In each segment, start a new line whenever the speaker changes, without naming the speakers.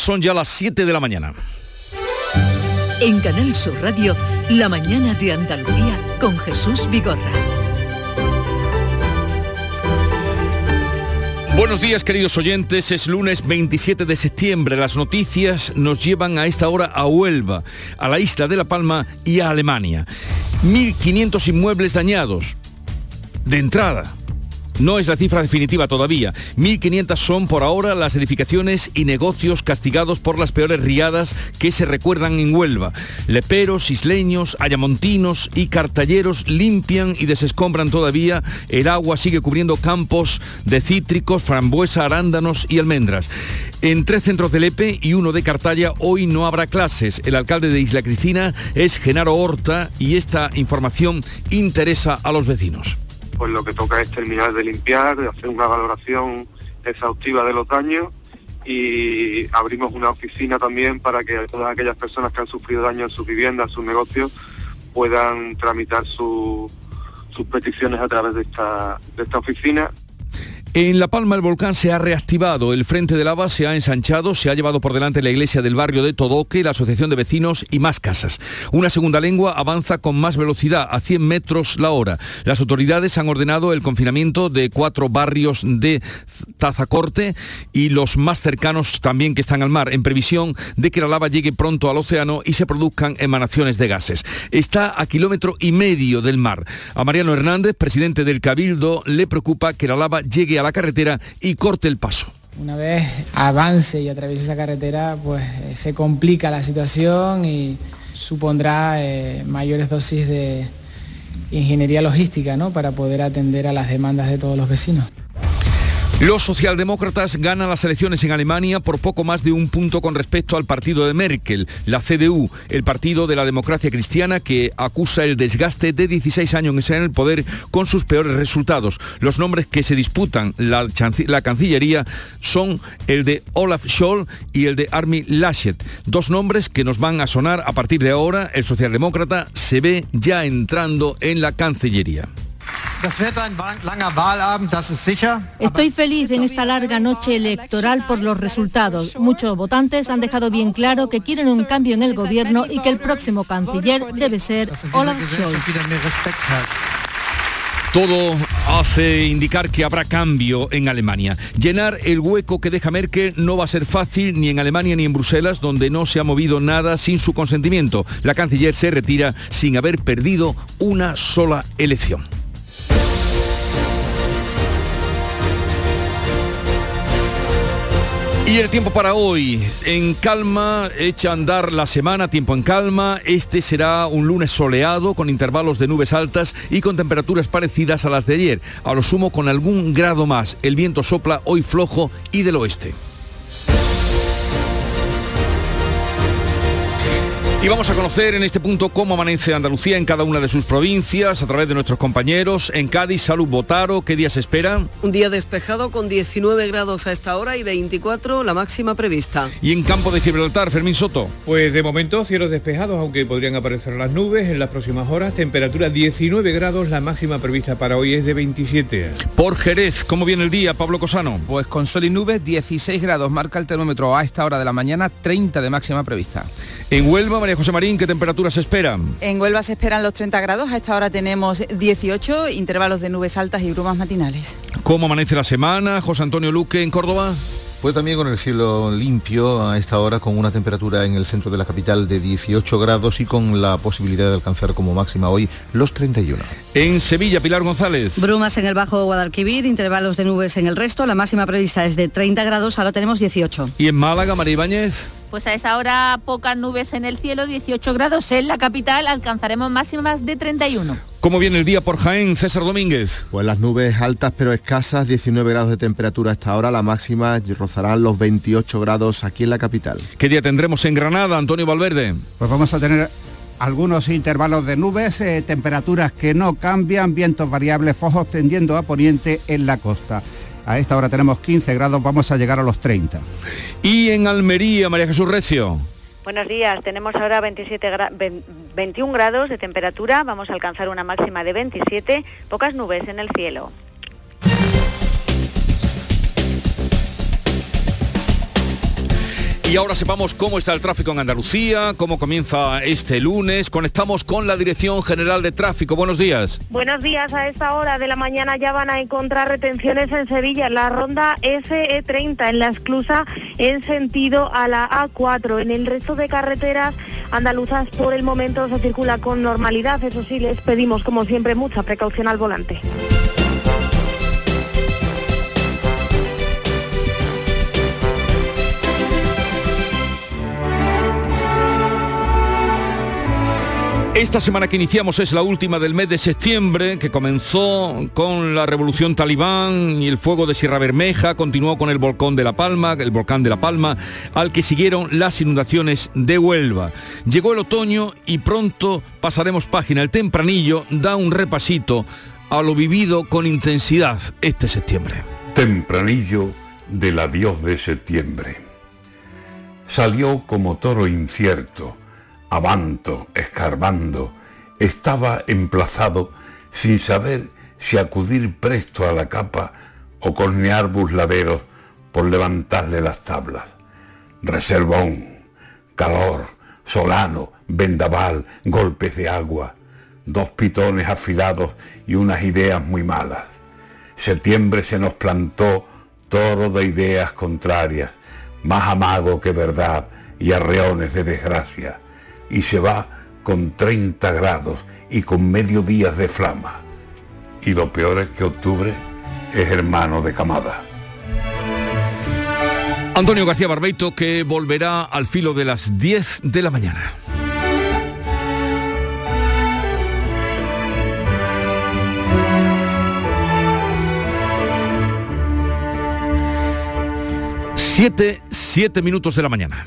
Son ya las 7 de la mañana.
En Canal Sur Radio, La mañana de Andalucía con Jesús Vigorra.
Buenos días queridos oyentes, es lunes 27 de septiembre. Las noticias nos llevan a esta hora a Huelva, a la isla de La Palma y a Alemania. 1.500 inmuebles dañados. De entrada, no es la cifra definitiva todavía. 1.500 son por ahora las edificaciones y negocios castigados por las peores riadas que se recuerdan en Huelva. Leperos, isleños, ayamontinos y cartalleros limpian y desescombran todavía. El agua sigue cubriendo campos de cítricos, frambuesa, arándanos y almendras. En tres centros de Lepe y uno de Cartaya hoy no habrá clases. El alcalde de Isla Cristina es Genaro Horta y esta información interesa a los vecinos
pues lo que toca es terminar de limpiar, de hacer una valoración exhaustiva de los daños y abrimos una oficina también para que todas aquellas personas que han sufrido daño en sus viviendas, en sus negocios, puedan tramitar sus peticiones a través de esta, de esta oficina.
En La Palma el volcán se ha reactivado, el frente de lava se ha ensanchado, se ha llevado por delante la iglesia del barrio de Todoque, la asociación de vecinos y más casas. Una segunda lengua avanza con más velocidad, a 100 metros la hora. Las autoridades han ordenado el confinamiento de cuatro barrios de Tazacorte y los más cercanos también que están al mar, en previsión de que la lava llegue pronto al océano y se produzcan emanaciones de gases. Está a kilómetro y medio del mar. A Mariano Hernández, presidente del Cabildo, le preocupa que la lava llegue la carretera y corte el paso.
Una vez avance y atraviese esa carretera, pues eh, se complica la situación y supondrá eh, mayores dosis de ingeniería logística ¿no? para poder atender a las demandas de todos los vecinos.
Los socialdemócratas ganan las elecciones en Alemania por poco más de un punto con respecto al partido de Merkel, la CDU, el partido de la democracia cristiana que acusa el desgaste de 16 años en el poder con sus peores resultados. Los nombres que se disputan la, Cancillería son el de Olaf Scholz y el de Armin Laschet, dos nombres que nos van a sonar a partir de ahora. El socialdemócrata se ve ya entrando en la Cancillería.
Estoy feliz en esta larga noche electoral por los resultados. Muchos votantes han dejado bien claro que quieren un cambio en el gobierno y que el próximo canciller debe ser Olaf Scholz.
Todo hace indicar que habrá cambio en Alemania. Llenar el hueco que deja Merkel no va a ser fácil ni en Alemania ni en Bruselas, donde no se ha movido nada sin su consentimiento. La canciller se retira sin haber perdido una sola elección. Y el tiempo para hoy, en calma, echa a andar la semana, tiempo en calma, este será un lunes soleado con intervalos de nubes altas y con temperaturas parecidas a las de ayer, a lo sumo con algún grado más. El viento sopla hoy flojo y del oeste. Y vamos a conocer en este punto cómo amanece Andalucía en cada una de sus provincias a través de nuestros compañeros. En Cádiz, Salud Botaro, ¿qué día se espera?
Un día despejado con 19 grados a esta hora y 24 la máxima prevista.
Y en Campo de Gibraltar, Fermín Soto.
Pues de momento cielos despejados, aunque podrían aparecer las nubes en las próximas horas. Temperatura 19 grados, la máxima prevista para hoy es de 27.
Por Jerez, ¿cómo viene el día, Pablo Cosano?
Pues con sol y nubes, 16 grados, marca el termómetro a esta hora de la mañana, 30 de máxima prevista.
En Huelva, María José Marín, ¿qué temperaturas se esperan?
En Huelva se esperan los 30 grados, a esta hora tenemos 18 intervalos de nubes altas y brumas matinales.
¿Cómo amanece la semana? José Antonio Luque en Córdoba.
Pues también con el cielo limpio a esta hora, con una temperatura en el centro de la capital de 18 grados y con la posibilidad de alcanzar como máxima hoy los 31.
En Sevilla, Pilar González.
Brumas en el Bajo Guadalquivir, intervalos de nubes en el resto, la máxima prevista es de 30 grados, ahora tenemos 18.
¿Y en Málaga, María Ibáñez?
Pues a esa hora pocas nubes en el cielo, 18 grados en la capital, alcanzaremos máximas de 31.
¿Cómo viene el día por Jaén, César Domínguez?
Pues las nubes altas pero escasas, 19 grados de temperatura a esta hora, la máxima rozarán los 28 grados aquí en la capital.
¿Qué día tendremos en Granada, Antonio Valverde?
Pues vamos a tener algunos intervalos de nubes, eh, temperaturas que no cambian, vientos variables fojos tendiendo a poniente en la costa. A esta hora tenemos 15 grados, vamos a llegar a los 30.
Y en Almería, María Jesús Recio.
Buenos días, tenemos ahora 27 21 grados de temperatura, vamos a alcanzar una máxima de 27, pocas nubes en el cielo.
Y ahora sepamos cómo está el tráfico en Andalucía, cómo comienza este lunes. Conectamos con la Dirección General de Tráfico. Buenos días.
Buenos días. A esta hora de la mañana ya van a encontrar retenciones en Sevilla, en la ronda SE30, en la esclusa en sentido a la A4. En el resto de carreteras andaluzas por el momento se circula con normalidad. Eso sí, les pedimos como siempre mucha precaución al volante.
Esta semana que iniciamos es la última del mes de septiembre, que comenzó con la revolución talibán y el fuego de Sierra Bermeja, continuó con el volcán de La Palma, el volcán de La Palma, al que siguieron las inundaciones de Huelva. Llegó el otoño y pronto pasaremos página. El tempranillo da un repasito a lo vivido con intensidad este septiembre.
Tempranillo del adiós de septiembre. Salió como toro incierto avanto, escarbando, estaba emplazado sin saber si acudir presto a la capa o cornear busladeros por levantarle las tablas. Reservón, calor, solano, vendaval, golpes de agua, dos pitones afilados y unas ideas muy malas. Septiembre se nos plantó todo de ideas contrarias, más amago que verdad y arreones de desgracia y se va con 30 grados y con medio días de flama. Y lo peor es que octubre es hermano de camada.
Antonio García Barbeito que volverá al filo de las 10 de la mañana. Siete, siete minutos de la mañana.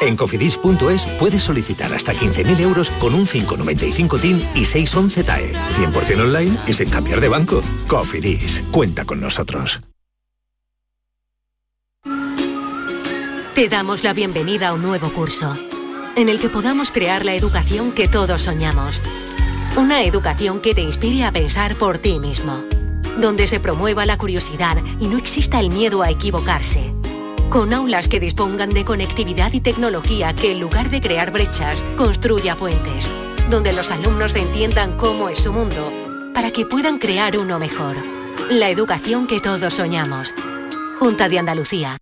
En cofidis.es puedes solicitar hasta 15.000 euros con un 595 TIN y 611 TAE. 100% online y sin cambiar de banco. Cofidis, cuenta con nosotros.
Te damos la bienvenida a un nuevo curso, en el que podamos crear la educación que todos soñamos. Una educación que te inspire a pensar por ti mismo, donde se promueva la curiosidad y no exista el miedo a equivocarse con aulas que dispongan de conectividad y tecnología que en lugar de crear brechas, construya puentes, donde los alumnos entiendan cómo es su mundo, para que puedan crear uno mejor. La educación que todos soñamos. Junta de Andalucía.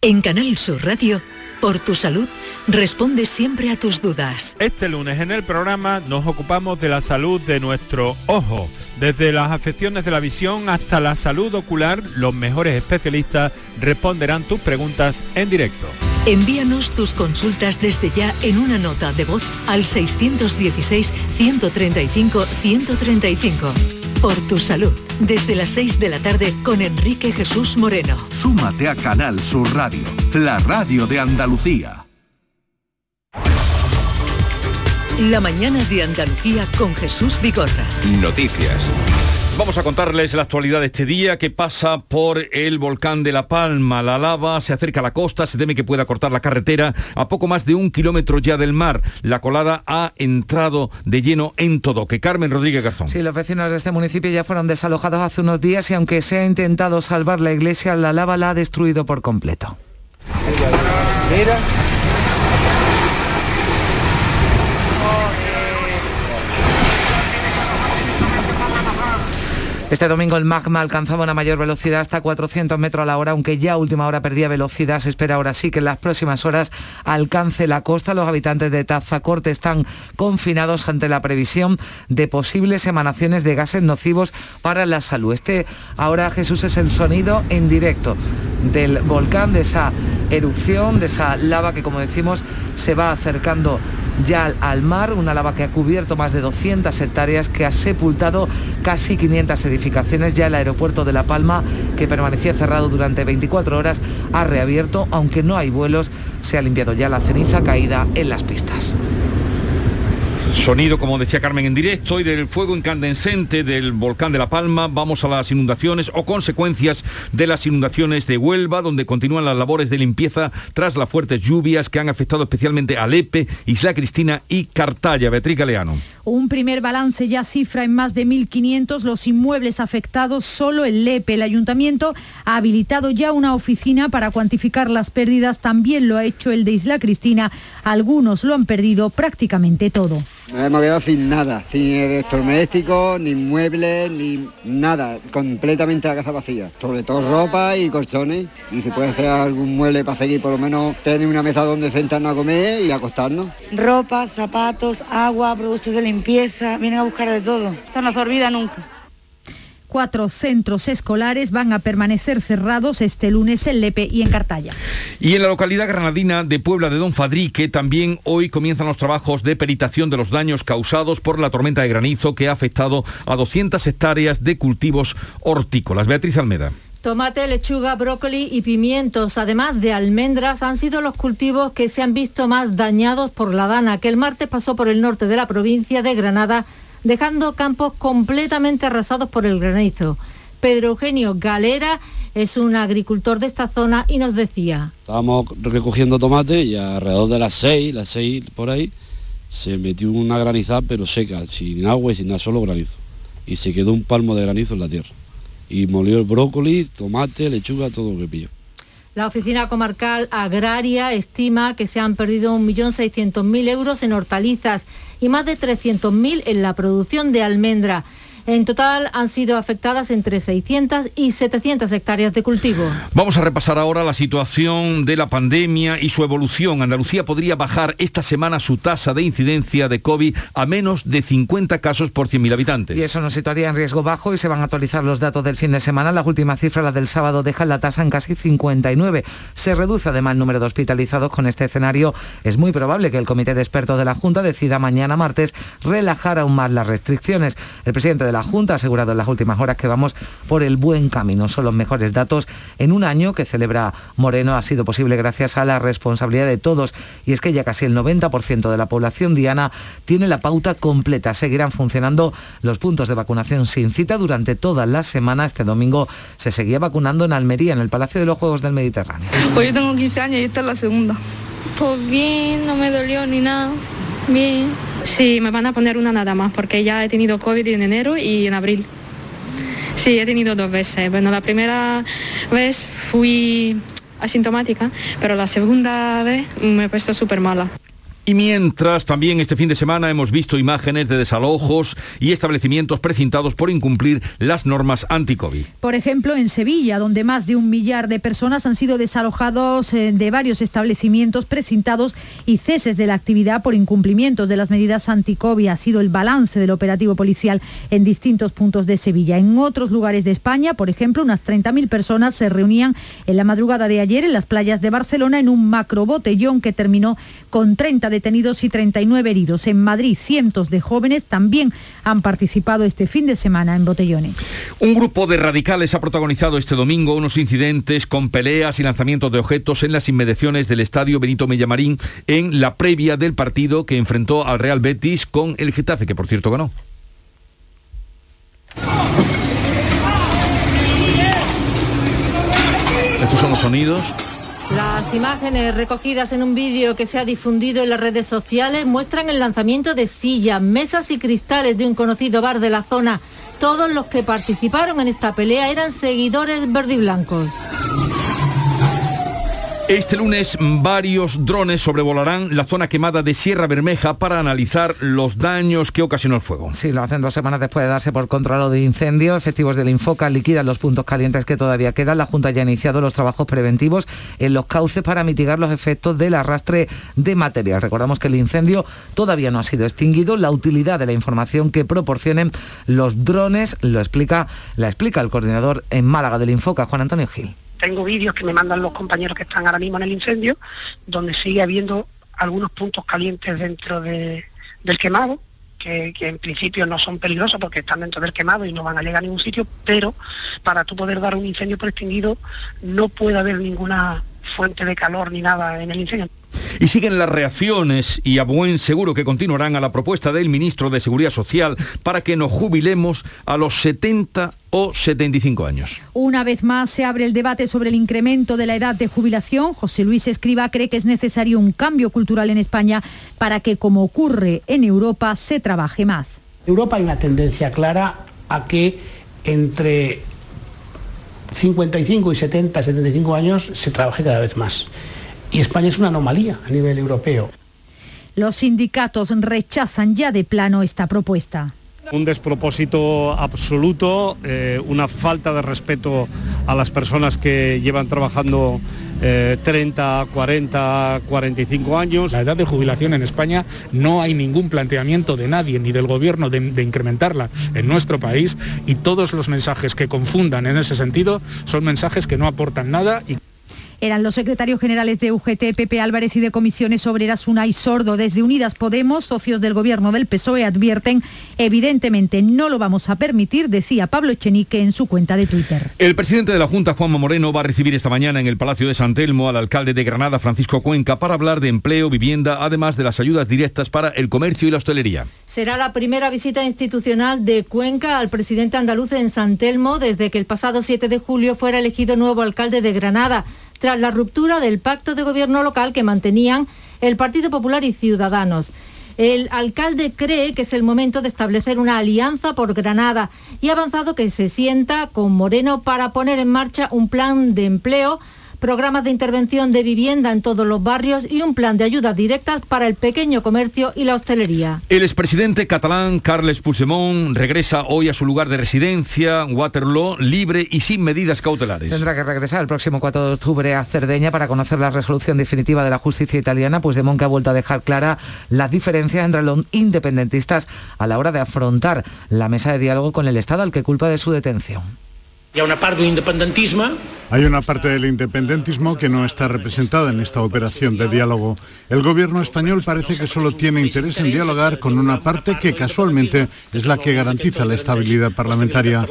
En Canal Sur Radio, por tu salud, responde siempre a tus dudas.
Este lunes en el programa nos ocupamos de la salud de nuestro ojo. Desde las afecciones de la visión hasta la salud ocular, los mejores especialistas responderán tus preguntas en directo.
Envíanos tus consultas desde ya en una nota de voz al 616-135-135. Por tu salud, desde las 6 de la tarde con Enrique Jesús Moreno.
Súmate a Canal Sur Radio, la radio de Andalucía.
La mañana de Andalucía con Jesús Vigorra.
Noticias.
Vamos a contarles la actualidad de este día que pasa por el volcán de La Palma. La lava se acerca a la costa, se teme que pueda cortar la carretera a poco más de un kilómetro ya del mar. La colada ha entrado de lleno en todo. Que Carmen Rodríguez Garzón.
Sí, los vecinos de este municipio ya fueron desalojados hace unos días y aunque se ha intentado salvar la iglesia, la lava la ha destruido por completo.
Mira.
Este domingo el magma alcanzaba una mayor velocidad hasta 400 metros a la hora, aunque ya a última hora perdía velocidad. Se espera ahora sí que en las próximas horas alcance la costa. Los habitantes de Tazacorte están confinados ante la previsión de posibles emanaciones de gases nocivos para la salud. Este ahora Jesús es el sonido en directo del volcán, de esa erupción, de esa lava que como decimos se va acercando ya al, mar, una lava que ha cubierto más de 200 hectáreas, que ha sepultado casi 500 edificaciones. Ya el aeropuerto de La Palma, que permanecía cerrado durante 24 horas, ha reabierto, aunque no hay vuelos, se ha limpiado ya la ceniza caída en las pistas.
Sonido, como decía Carmen, en directo y del fuego incandescente del volcán de La Palma. Vamos a las inundaciones o consecuencias de las inundaciones de Huelva, donde continúan las labores de limpieza tras las fuertes lluvias que han afectado especialmente a Lepe, Isla Cristina y Cartaya. Beatriz Galeano.
Un primer balance ya cifra en más de 1.500 los inmuebles afectados solo en Lepe. El ayuntamiento ha habilitado ya una oficina para cuantificar las pérdidas. También lo ha hecho el de Isla Cristina. Algunos lo han perdido prácticamente todo.
Nos hemos quedado sin nada, sin electrodomésticos, ni muebles, ni nada, completamente la casa vacía. Sobre todo ropa y colchones. Y si puede hacer algún mueble para seguir, por lo menos tener una mesa donde sentarnos a comer y acostarnos.
Ropa, zapatos, agua, productos de limpieza, vienen a buscar de todo.
Esto no se nunca. Cuatro centros escolares van a permanecer cerrados este lunes en Lepe y en Cartaya.
Y en la localidad granadina de Puebla de Don Fadrique también hoy comienzan los trabajos de peritación de los daños causados por la tormenta de granizo que ha afectado a 200 hectáreas de cultivos hortícolas. Beatriz Almeda.
Tomate, lechuga, brócoli y pimientos, además de almendras, han sido los cultivos que se han visto más dañados por la dana, que el martes pasó por el norte de la provincia de Granada dejando campos completamente arrasados por el granizo. Pedro Eugenio Galera es un agricultor de esta zona y nos decía.
Estábamos recogiendo tomate y alrededor de las seis, las seis por ahí, se metió una granizada pero seca, sin agua y sin nada, solo granizo. Y se quedó un palmo de granizo en la tierra. Y molió el brócoli, tomate, lechuga, todo lo que pilló.
La Oficina Comarcal Agraria estima que se han perdido 1.600.000 euros en hortalizas y más de 300.000 en la producción de almendra. En total han sido afectadas entre 600 y 700 hectáreas de cultivo.
Vamos a repasar ahora la situación de la pandemia y su evolución. Andalucía podría bajar esta semana su tasa de incidencia de COVID a menos de 50 casos por 100.000 habitantes.
Y eso nos situaría en riesgo bajo y se van a actualizar los datos del fin de semana. La última cifra, la del sábado, deja la tasa en casi 59. Se reduce además el número de hospitalizados con este escenario. Es muy probable que el comité de expertos de la Junta decida mañana martes relajar aún más las restricciones. El presidente de la Junta ha asegurado en las últimas horas que vamos por el buen camino. Son los mejores datos en un año que celebra Moreno. Ha sido posible gracias a la responsabilidad de todos. Y es que ya casi el 90% de la población diana tiene la pauta completa. Seguirán funcionando los puntos de vacunación sin cita durante toda la semana. Este domingo se seguía vacunando en Almería, en el Palacio de los Juegos del Mediterráneo.
Pues yo tengo 15 años y esta es la segunda. Pues bien, no me dolió ni nada. Bien.
Sí, me van a poner una nada más, porque ya he tenido COVID en enero y en abril. Sí, he tenido dos veces. Bueno, la primera vez fui asintomática, pero la segunda vez me he puesto súper mala.
Y mientras, también este fin de semana hemos visto imágenes de desalojos y establecimientos precintados por incumplir las normas anti-COVID.
Por ejemplo, en Sevilla, donde más de un millar de personas han sido desalojados eh, de varios establecimientos precintados y ceses de la actividad por incumplimientos de las medidas anti-COVID. Ha sido el balance del operativo policial en distintos puntos de Sevilla. En otros lugares de España, por ejemplo, unas 30.000 personas se reunían en la madrugada de ayer en las playas de Barcelona en un macrobotellón que terminó con 30 detenidos y 39 heridos. En Madrid, cientos de jóvenes también han participado este fin de semana en botellones.
Un grupo de radicales ha protagonizado este domingo unos incidentes con peleas y lanzamientos de objetos en las inmediaciones del estadio Benito Mellamarín en la previa del partido que enfrentó al Real Betis con el Getafe, que por cierto ganó. Estos son los sonidos
las imágenes recogidas en un vídeo que se ha difundido en las redes sociales muestran el lanzamiento de sillas, mesas y cristales de un conocido bar de la zona. Todos los que participaron en esta pelea eran seguidores verdiblancos.
Este lunes varios drones sobrevolarán la zona quemada de Sierra Bermeja para analizar los daños que ocasionó el fuego.
Sí, lo hacen dos semanas después de darse por controlado de incendio. Efectivos del Infoca liquidan los puntos calientes que todavía quedan. La Junta ya ha iniciado los trabajos preventivos en los cauces para mitigar los efectos del arrastre de material. Recordamos que el incendio todavía no ha sido extinguido. La utilidad de la información que proporcionen los drones lo explica, la explica el coordinador en Málaga del Infoca, Juan Antonio Gil
tengo vídeos que me mandan los compañeros que están ahora mismo en el incendio, donde sigue habiendo
algunos puntos calientes dentro de, del quemado, que, que, en principio no son peligrosos porque están dentro del quemado y no van a llegar a ningún sitio, pero para tú poder dar un incendio por extinguido no puede haber ninguna fuente de calor ni nada en el incendio.
Y siguen las reacciones y a buen seguro que continuarán a la propuesta del ministro de Seguridad Social para que nos jubilemos a los 70 o 75 años.
Una vez más se abre el debate sobre el incremento de la edad de jubilación. José Luis Escriba cree que es necesario un cambio cultural en España para que, como ocurre en Europa, se trabaje más.
En Europa hay una tendencia clara a que entre 55 y 70, 75 años se trabaje cada vez más. Y España es una anomalía a nivel europeo.
Los sindicatos rechazan ya de plano esta propuesta.
Un despropósito absoluto, eh, una falta de respeto a las personas que llevan trabajando eh, 30, 40, 45 años.
La edad de jubilación en España no hay ningún planteamiento de nadie ni del gobierno de, de, incrementarla en nuestro país y todos los mensajes que confundan en ese sentido son mensajes que no aportan nada y
eran los secretarios generales de UGT, Pepe Álvarez y de Comisiones Obreras Unai Sordo. Desde Unidas Podemos, socios del gobierno del PSOE advierten, evidentemente no lo vamos a permitir, decía Pablo Echenique en su cuenta de Twitter.
El presidente de la Junta, Juanma Moreno, va a recibir esta mañana en el Palacio de San Telmo al alcalde de Granada, Francisco Cuenca, para hablar de empleo, vivienda, además de las ayudas directas para el comercio y la hostelería.
Será la primera visita institucional de Cuenca al presidente andaluz en San Telmo desde que el pasado 7 de julio fuera elegido nuevo alcalde de Granada tras la ruptura del pacto de gobierno local que mantenían el Partido Popular y Ciudadanos. El alcalde cree que es el momento de establecer una alianza por Granada y ha avanzado que se sienta con Moreno para poner en marcha un plan de empleo programas de intervención de vivienda en todos los barrios y un plan de ayudas directas para el pequeño comercio y la hostelería.
El expresidente catalán Carles Puigdemont regresa hoy a su lugar de residencia, Waterloo, libre y sin medidas cautelares.
Tendrá que regresar el próximo 4 de octubre a Cerdeña para conocer la resolución definitiva de la justicia italiana. Puigdemont que ha vuelto a dejar clara las diferencias entre los independentistas a la hora de afrontar la mesa de diálogo con el Estado al que culpa de su detención.
Hay una parte del independentismo.
Que no está representada en esta operación de diálogo. El gobierno español parece que solo tiene interés en dialogar con una parte que casualmente es la que garantiza la estabilidad parlamentaria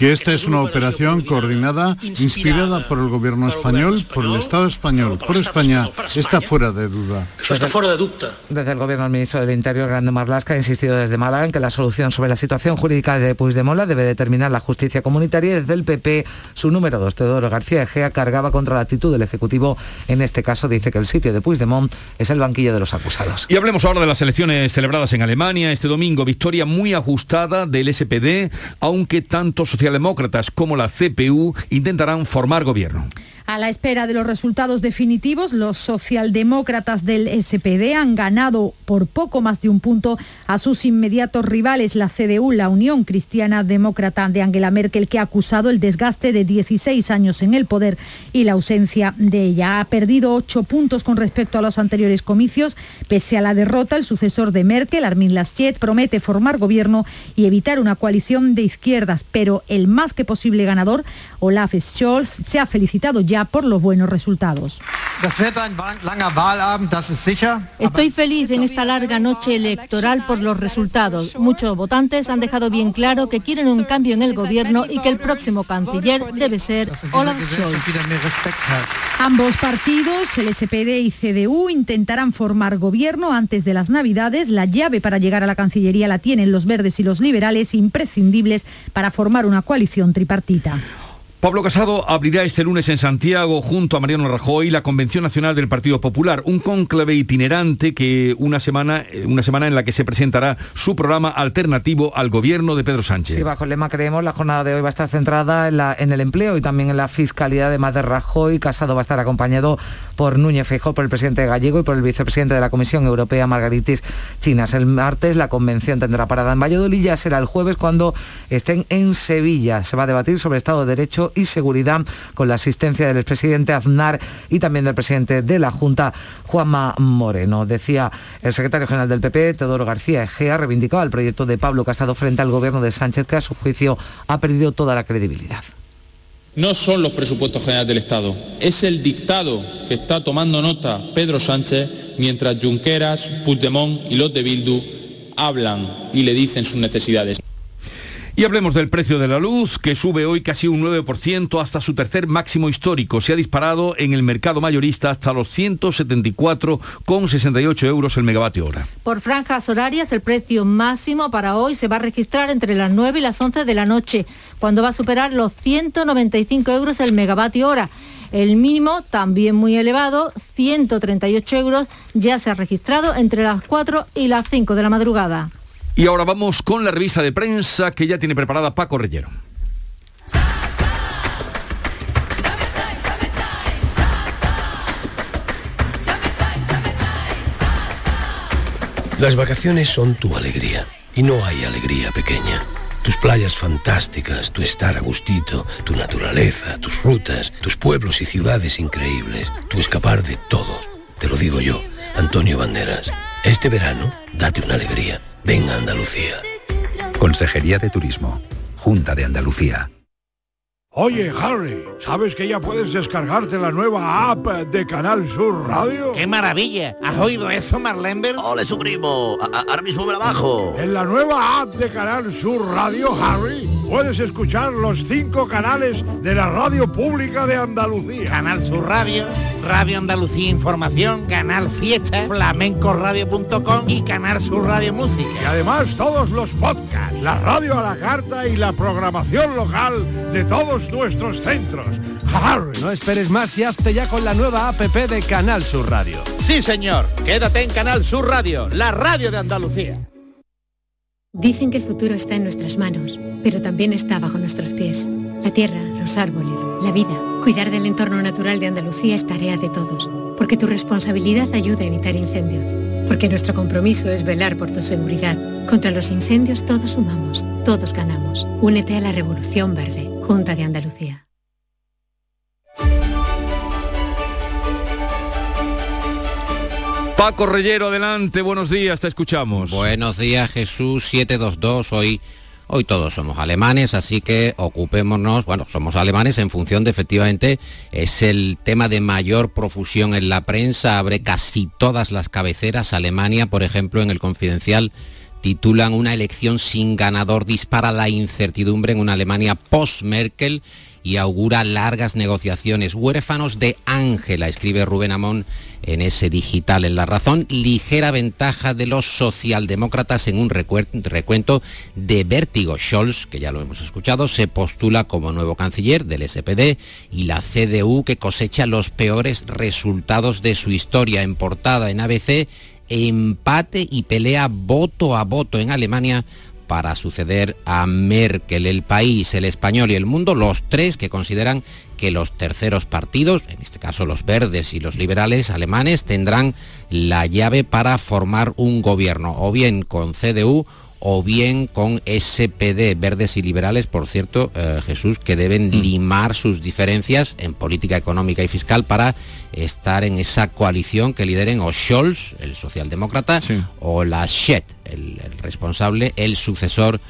que esta es una operación coordinada, inspirada por el gobierno español, por el Estado español, por España, está fuera de duda.
Eso está fuera de duda.
Desde el gobierno, el ministro del Interior, Grande Marlasca, ha insistido desde Málaga en que la solución sobre la situación jurídica de Puigdemont debe determinar la justicia comunitaria y desde el PP, su número dos, Teodoro García Egea, cargaba contra la actitud del Ejecutivo. En este caso dice que el sitio de Puigdemont es el banquillo de los acusados.
Y hablemos ahora de las elecciones celebradas en Alemania. Este domingo, victoria muy ajustada del SPD, aunque tanto social socialdemócratas como la CPU intentarán formar gobierno.
A la espera de los resultados definitivos, los socialdemócratas del SPD han ganado por poco más de un punto a sus inmediatos rivales, la CDU, la Unión Cristiana Demócrata de Angela Merkel, que ha acusado el desgaste de 16 años en el poder y la ausencia de ella. Ha perdido ocho puntos con respecto a los anteriores comicios. Pese a la derrota, el sucesor de Merkel, Armin Laschet, promete formar gobierno y evitar una coalición de izquierdas, pero el más que posible ganador, Olaf Scholz, se ha felicitado ya por los buenos resultados.
Estoy feliz en esta larga noche electoral por los resultados. Muchos votantes han dejado bien claro que quieren un cambio en el gobierno y que el próximo canciller debe ser Olaf Scholz.
Ambos partidos, el SPD y CDU, intentarán formar gobierno antes de las Navidades. La llave para llegar a la Cancillería la tienen los verdes y los liberales, imprescindibles para formar una coalición tripartita.
Pablo Casado abrirá este lunes en Santiago junto a Mariano Rajoy la Convención Nacional del Partido Popular, un cónclave itinerante que una semana, una semana en la que se presentará su programa alternativo al gobierno de Pedro Sánchez.
Sí, bajo el lema creemos, la jornada de hoy va a estar centrada en, el empleo y también en la fiscalidad, además de Rajoy. Casado va a estar acompañado por Núñez Feijóo, por el presidente gallego y por el vicepresidente de la Comisión Europea, Margaritis Chinas. El martes la convención tendrá parada en Valladolid, ya será el jueves cuando estén en Sevilla. Se va a debatir sobre Estado de Derecho y Seguridad con la asistencia del expresidente Aznar y también del presidente de la Junta, Juanma Moreno. Decía el secretario general del PP, Teodoro García Egea, reivindicaba el proyecto de Pablo Casado frente al gobierno de Sánchez, que a su juicio ha perdido toda la credibilidad.
No son los presupuestos generales del Estado, es el dictado que está tomando nota Pedro Sánchez mientras Junqueras, Puigdemont y los de Bildu hablan y le dicen sus necesidades.
Y hablemos del precio de la luz, que sube hoy casi un 9% hasta su tercer máximo histórico. Se ha disparado en el mercado mayorista hasta los 174,68 euros el megavatio hora.
Por franjas horarias, el precio máximo para hoy se va a registrar entre las 9 y las 11 de la noche, cuando va a superar los 195 euros el megavatio hora. El mínimo, también muy elevado, 138 euros, ya se ha registrado entre las 4 y las 5 de la madrugada.
Y ahora vamos con la revista de prensa que ya tiene preparada Paco Rellero.
Las vacaciones son tu alegría y no hay alegría pequeña. Tus playas fantásticas, tu estar a gustito, tu naturaleza, tus rutas, tus pueblos y ciudades increíbles, tu escapar de todos. Te lo digo yo, Antonio Banderas. Este verano, date una alegría. Venga Andalucía.
Consejería de Turismo. Junta de Andalucía.
Oye, Harry, ¿sabes que ya puedes descargarte la nueva app de Canal Sur Radio?
¡Qué maravilla! ¿Has oído eso, Marlenber?
¡Ole, su primo! A- a- Ahora mismo me la bajo.
En la nueva app de Canal Sur Radio, Harry, puedes escuchar los cinco canales de la radio pública de Andalucía.
Canal Sur Radio, Radio Andalucía Información, Canal Fiesta, flamencoradio.com y Canal Sur Radio Música.
Y además todos los podcasts, la radio a la carta y la programación local de todos nuestros centros. Harry.
No esperes más y hazte ya con la nueva APP de Canal Sur Radio.
Sí, señor. Quédate en Canal Sur Radio, la radio de Andalucía.
Dicen que el futuro está en nuestras manos, pero también está bajo nuestros pies. La tierra, los árboles, la vida. Cuidar del entorno natural de Andalucía es tarea de todos, porque tu responsabilidad ayuda a evitar incendios, porque nuestro compromiso es velar por tu seguridad. Contra los incendios todos sumamos, todos ganamos. Únete a la Revolución Verde, Junta de Andalucía.
Paco Rellero, adelante, buenos días, te escuchamos.
Buenos días Jesús 722, hoy, hoy todos somos alemanes, así que ocupémonos, bueno, somos alemanes en función de efectivamente es el tema de mayor profusión en la prensa, abre casi todas las cabeceras, Alemania, por ejemplo, en el confidencial titulan Una elección sin ganador dispara la incertidumbre en una Alemania post-Merkel y augura largas negociaciones. Huérfanos de Ángela, escribe Rubén Amón en ese digital en La Razón, ligera ventaja de los socialdemócratas en un recuento de vértigo. Scholz, que ya lo hemos escuchado, se postula como nuevo canciller del SPD y la CDU que cosecha los peores resultados de su historia en portada en ABC, empate y pelea voto a voto en Alemania para suceder a Merkel, el país, el español y el mundo, los tres que consideran que los terceros partidos, en este caso los verdes y los liberales alemanes, tendrán la llave para formar un gobierno, o bien con CDU o bien con SPD, verdes y liberales, por cierto, eh, Jesús, que deben limar sus diferencias en política económica y fiscal para estar en esa coalición que lideren o Scholz, el socialdemócrata, o la el, el responsable, el sucesor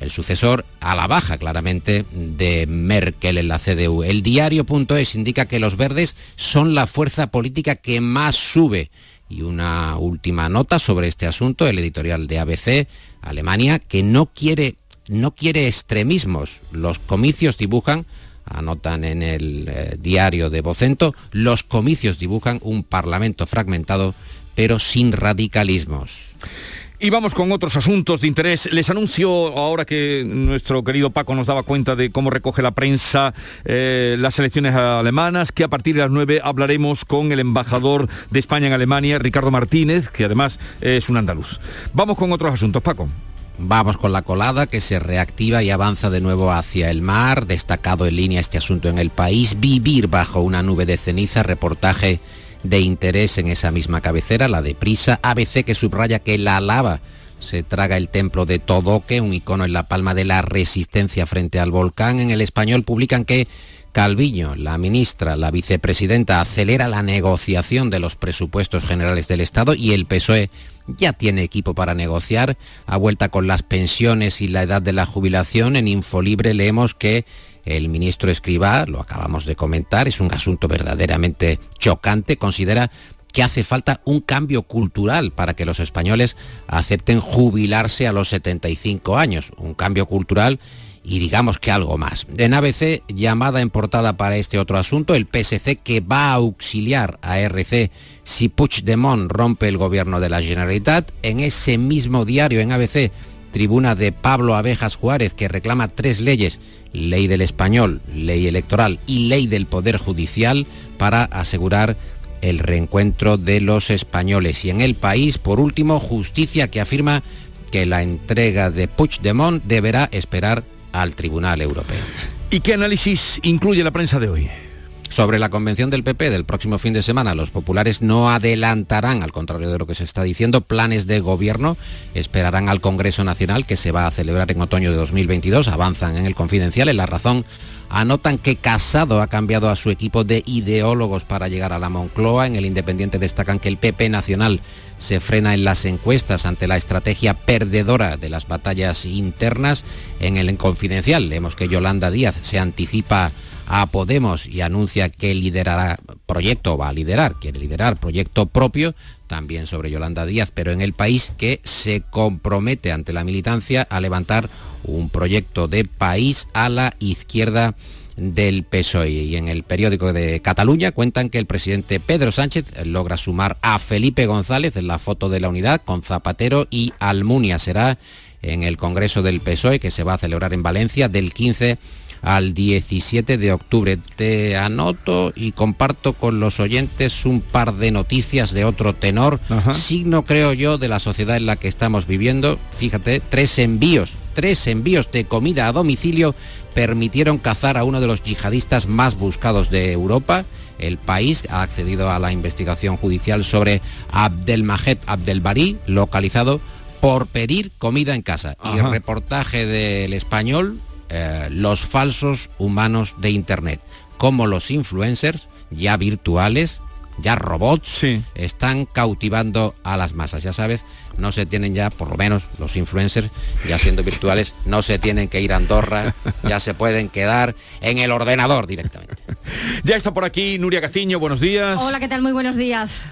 el sucesor a la baja claramente de Merkel en la CDU. El diario.es indica que los verdes son la fuerza política que más sube. Y una última nota sobre este asunto, el editorial de ABC, Alemania, que no quiere, no quiere extremismos. Los comicios dibujan, anotan en el eh, diario de Vocento, los comicios dibujan un parlamento fragmentado, pero sin radicalismos.
Y vamos con otros asuntos de interés. Les anuncio, ahora que nuestro querido Paco nos daba cuenta de cómo recoge la prensa eh, las elecciones alemanas, que a partir de las 9 hablaremos con el embajador de España en Alemania, Ricardo Martínez, que además es un andaluz. Vamos con otros asuntos, Paco.
Vamos con la colada que se reactiva y avanza de nuevo hacia el mar. Destacado en línea este asunto en el país. Vivir bajo una nube de ceniza. Reportaje de interés en esa misma cabecera, la de Prisa. ABC que subraya que la lava se traga el templo de Todoque, un icono en la palma de la resistencia frente al volcán. En el español publican que Calviño, la ministra, la vicepresidenta, acelera la negociación de los presupuestos generales del Estado y el PSOE ya tiene equipo para negociar. A vuelta con las pensiones y la edad de la jubilación, en Infolibre leemos que el ministro Escribá, lo acabamos de comentar, es un asunto verdaderamente chocante, considera que hace falta un cambio cultural para que los españoles acepten jubilarse a los 75 años, un cambio cultural y digamos que algo más. En ABC, llamada en portada para este otro asunto, el PSC que va a auxiliar a RC si Puigdemont rompe el gobierno de la Generalitat. En ese mismo diario, en ABC, tribuna de Pablo Abejas Juárez que reclama tres leyes, ley del español, ley electoral y ley del Poder Judicial para asegurar el reencuentro de los españoles. Y en el país, por último, justicia que afirma que la entrega de Puigdemont deberá esperar al Tribunal Europeo.
¿Y qué análisis incluye la prensa de hoy?
Sobre la convención del PP del próximo fin de semana, los populares no adelantarán, al contrario de lo que se está diciendo, planes de gobierno, esperarán al Congreso Nacional que se va a celebrar en otoño de 2022, avanzan en el confidencial, en la razón anotan que Casado ha cambiado a su equipo de ideólogos para llegar a la Moncloa. En el Independiente destacan que el PP Nacional se frena en las encuestas ante la estrategia perdedora de las batallas internas. En el Confidencial leemos que Yolanda Díaz se anticipa a Podemos y anuncia que liderará proyecto, va a liderar, quiere liderar proyecto propio, también sobre Yolanda Díaz, pero en el país que se compromete ante la militancia a levantar un proyecto de país a la izquierda del PSOE. Y en el periódico de Cataluña cuentan que el presidente Pedro Sánchez logra sumar a Felipe González en la foto de la unidad con Zapatero y Almunia. Será en el Congreso del PSOE que se va a celebrar en Valencia del 15 al 17 de octubre. Te anoto y comparto con los oyentes un par de noticias de otro tenor, signo creo yo de la sociedad en la que estamos viviendo. Fíjate, tres envíos, tres envíos de comida a domicilio permitieron cazar a uno de los yihadistas más buscados de Europa. El país ha accedido a la investigación judicial sobre Abdelmajed Abdelbari, localizado por pedir comida en casa. Y el reportaje del español eh, los falsos humanos de Internet, como los influencers ya virtuales, ya robots, están cautivando a las masas. Ya sabes, no se tienen ya, por lo menos los influencers, ya siendo virtuales, no se tienen que ir a Andorra, ya se pueden quedar en el ordenador directamente.
Ya está por aquí Nuria Caciño, buenos días.
Hola, ¿qué tal? Muy buenos días.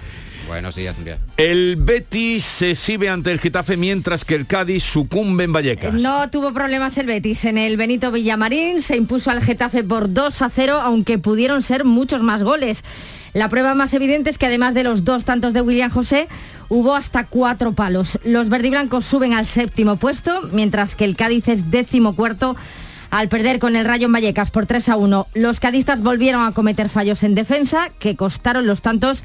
Buenos días.
El Betis se exhibe ante el Getafe mientras que el Cádiz sucumbe en Vallecas.
No tuvo problemas el Betis. En el Benito Villamarín se impuso al Getafe por 2 a 0, aunque pudieron ser muchos más goles. La prueba más evidente es que además de los dos tantos de William José, hubo hasta cuatro palos. Los verdiblancos suben al séptimo puesto, mientras que el Cádiz es décimo cuarto al perder con el Rayo en Vallecas por 3 a 1. Los cadistas volvieron a cometer fallos en defensa que costaron los tantos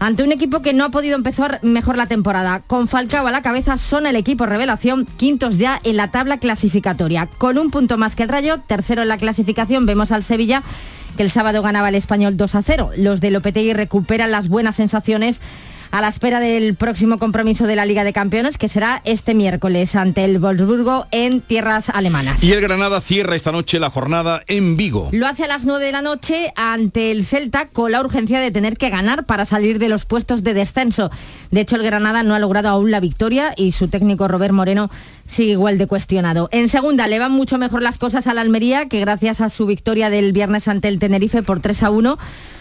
ante un equipo que no ha podido empezar mejor la temporada. Con Falcao a la cabeza son el equipo revelación, quintos ya en la tabla clasificatoria. Con un punto más que el Rayo, tercero en la clasificación vemos al Sevilla que el sábado ganaba el español 2 a 0. Los de Lopetegui recuperan las buenas sensaciones a la espera del próximo compromiso de la Liga de Campeones, que será este miércoles ante el Wolfsburgo en tierras alemanas.
Y el Granada cierra esta noche la jornada en Vigo.
Lo hace a las 9 de la noche ante el Celta con la urgencia de tener que ganar para salir de los puestos de descenso. De hecho, el Granada no ha logrado aún la victoria y su técnico Robert Moreno sigue igual de cuestionado. En segunda le van mucho mejor las cosas a la Almería, que gracias a su victoria del viernes ante el Tenerife por 3 a 1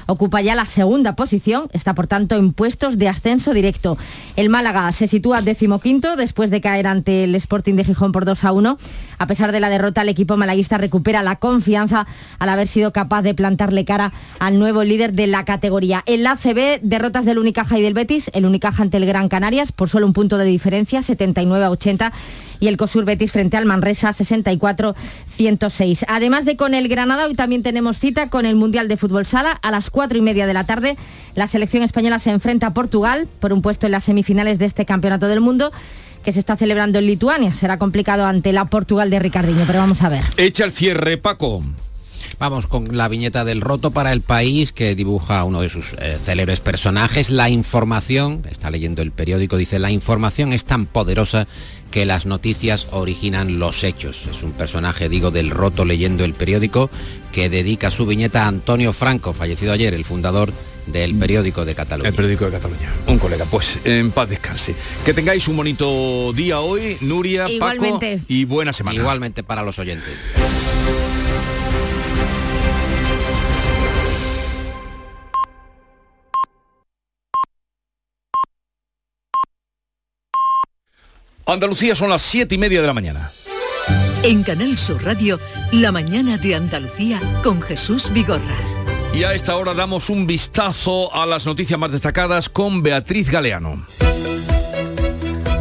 ocupa ya la segunda posición, está por tanto en puestos de ascenso directo. El Málaga se sitúa decimoquinto después de caer ante el Sporting de Gijón por 2 a 1. A pesar de la derrota, el equipo malaguista recupera la confianza al haber sido capaz de plantarle cara al nuevo líder de la categoría. En la derrotas del Unicaja y del Betis, el Unicaja ante el Gran Canarias por solo un punto de diferencia, 79 a 80 y el COSUR Betis frente al Manresa 64-106. Además de con el Granada, hoy también tenemos cita con el Mundial de Fútbol Sala a las 4 y media de la tarde. La selección española se enfrenta a Portugal por un puesto en las semifinales de este Campeonato del Mundo que se está celebrando en Lituania. Será complicado ante la Portugal de Ricardiño, pero vamos a ver.
Echa el cierre, Paco.
Vamos con la viñeta del roto para el país que dibuja uno de sus eh, célebres personajes. La información, está leyendo el periódico, dice, la información es tan poderosa que las noticias originan los hechos. Es un personaje, digo, del roto leyendo el periódico que dedica su viñeta a Antonio Franco, fallecido ayer, el fundador del periódico de Cataluña.
El periódico de Cataluña. Un colega, pues en paz descanse. Que tengáis un bonito día hoy, Nuria,
Igualmente.
Paco, y buena semana.
Igualmente para los oyentes.
Andalucía son las siete y media de la mañana.
En Canal Sur Radio, La mañana de Andalucía con Jesús Vigorra.
Y a esta hora damos un vistazo a las noticias más destacadas con Beatriz Galeano.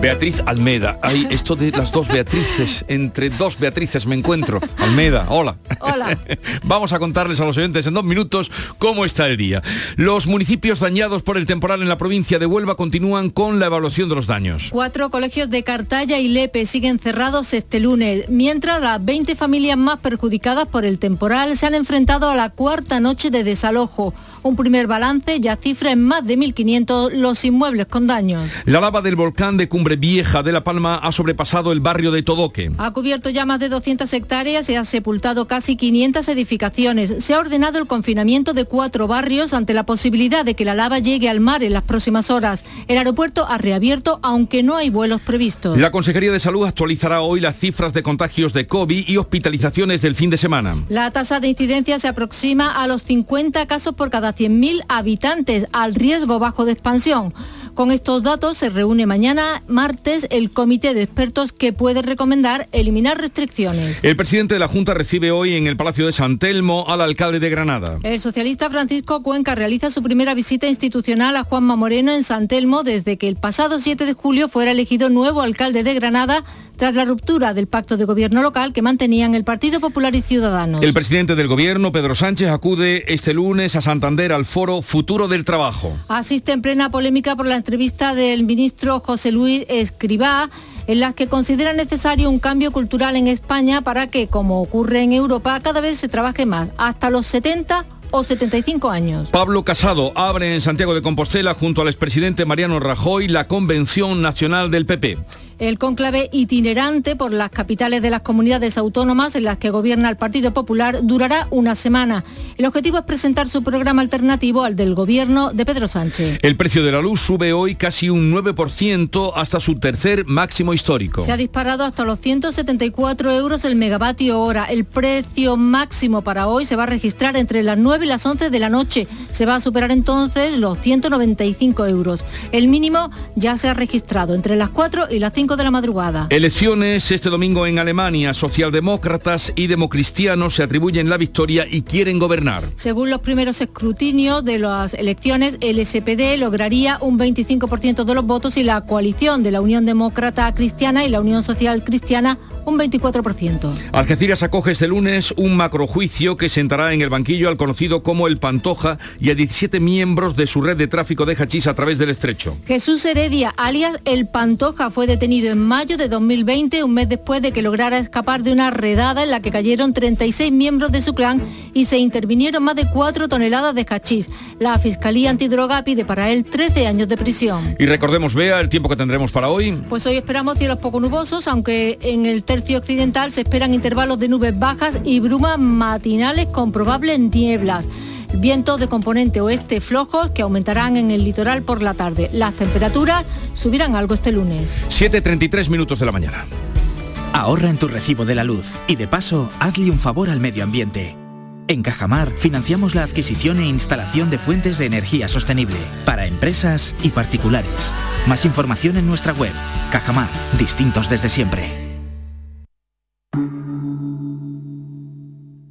Beatriz Almeda. Hay esto de las dos Beatrices. Entre dos Beatrices me encuentro. Almeda, hola.
Hola.
Vamos a contarles a los oyentes en dos minutos cómo está el día. Los municipios dañados por el temporal en la provincia de Huelva continúan con la evaluación de los daños.
Cuatro colegios de Cartaya y Lepe siguen cerrados este lunes, mientras las 20 familias más perjudicadas por el temporal se han enfrentado a la cuarta noche de desalojo. Un primer balance ya cifra en más de 1.500 los inmuebles con daños.
La lava del volcán de Cumbre Vieja de La Palma ha sobrepasado el barrio de Todoque.
Ha cubierto ya más de 200 hectáreas y ha sepultado casi 500 edificaciones. Se ha ordenado el confinamiento de cuatro barrios ante la posibilidad de que la lava llegue al mar en las próximas horas. El aeropuerto ha reabierto aunque no hay vuelos previstos.
La Consejería de Salud actualizará hoy las cifras de contagios de COVID y hospitalizaciones del fin de semana.
La tasa de incidencia se aproxima a los 50 casos por cada 100.000 habitantes, al riesgo bajo de expansión. Con estos datos se reúne mañana, martes, el comité de expertos que puede recomendar eliminar restricciones.
El presidente de la Junta recibe hoy en el Palacio de San Telmo al alcalde de Granada.
El socialista Francisco Cuenca realiza su primera visita institucional a Juanma Moreno en San Telmo desde que el pasado 7 de julio fuera elegido nuevo alcalde de Granada tras la ruptura del pacto de gobierno local que mantenían el Partido Popular y Ciudadanos.
El presidente del gobierno, Pedro Sánchez, acude este lunes a Santander al foro Futuro del Trabajo.
Asiste en plena polémica por la entrevista del ministro José Luis Escribá en las que considera necesario un cambio cultural en España para que, como ocurre en Europa, cada vez se trabaje más, hasta los 70 o 75 años.
Pablo Casado abre en Santiago de Compostela junto al expresidente Mariano Rajoy la Convención Nacional del PP.
El cónclave itinerante por las capitales de las comunidades autónomas en las que gobierna el Partido Popular durará una semana. El objetivo es presentar su programa alternativo al del gobierno de Pedro Sánchez.
El precio de la luz sube hoy casi un 9% hasta su tercer máximo histórico.
Se ha disparado hasta los 174 euros el megavatio hora. El precio máximo para hoy se va a registrar entre las 9 y las 11 de la noche. Se va a superar entonces los 195 euros. El mínimo ya se ha registrado entre las 4 y las 5 de la madrugada.
Elecciones este domingo en Alemania. Socialdemócratas y democristianos se atribuyen la victoria y quieren gobernar.
Según los primeros escrutinios de las elecciones, el SPD lograría un 25% de los votos y la coalición de la Unión Demócrata Cristiana y la Unión Social Cristiana un 24%.
Algeciras acoge este lunes un macrojuicio que sentará en el banquillo al conocido como el Pantoja y a 17 miembros de su red de tráfico de hachís a través del estrecho.
Jesús Heredia, alias el Pantoja, fue detenido en mayo de 2020, un mes después de que lograra escapar de una redada en la que cayeron 36 miembros de su clan y se intervinieron más de 4 toneladas de hachís. La Fiscalía Antidroga pide para él 13 años de prisión.
Y recordemos, vea el tiempo que tendremos para hoy.
Pues hoy esperamos cielos poco nubosos, aunque en el tercio occidental se esperan intervalos de nubes bajas y brumas matinales con probables nieblas. Vientos de componente oeste flojos que aumentarán en el litoral por la tarde. Las temperaturas subirán algo este lunes.
7.33 minutos de la mañana.
Ahorra en tu recibo de la luz y de paso hazle un favor al medio ambiente. En Cajamar financiamos la adquisición e instalación de fuentes de energía sostenible para empresas y particulares. Más información en nuestra web. Cajamar, distintos desde siempre.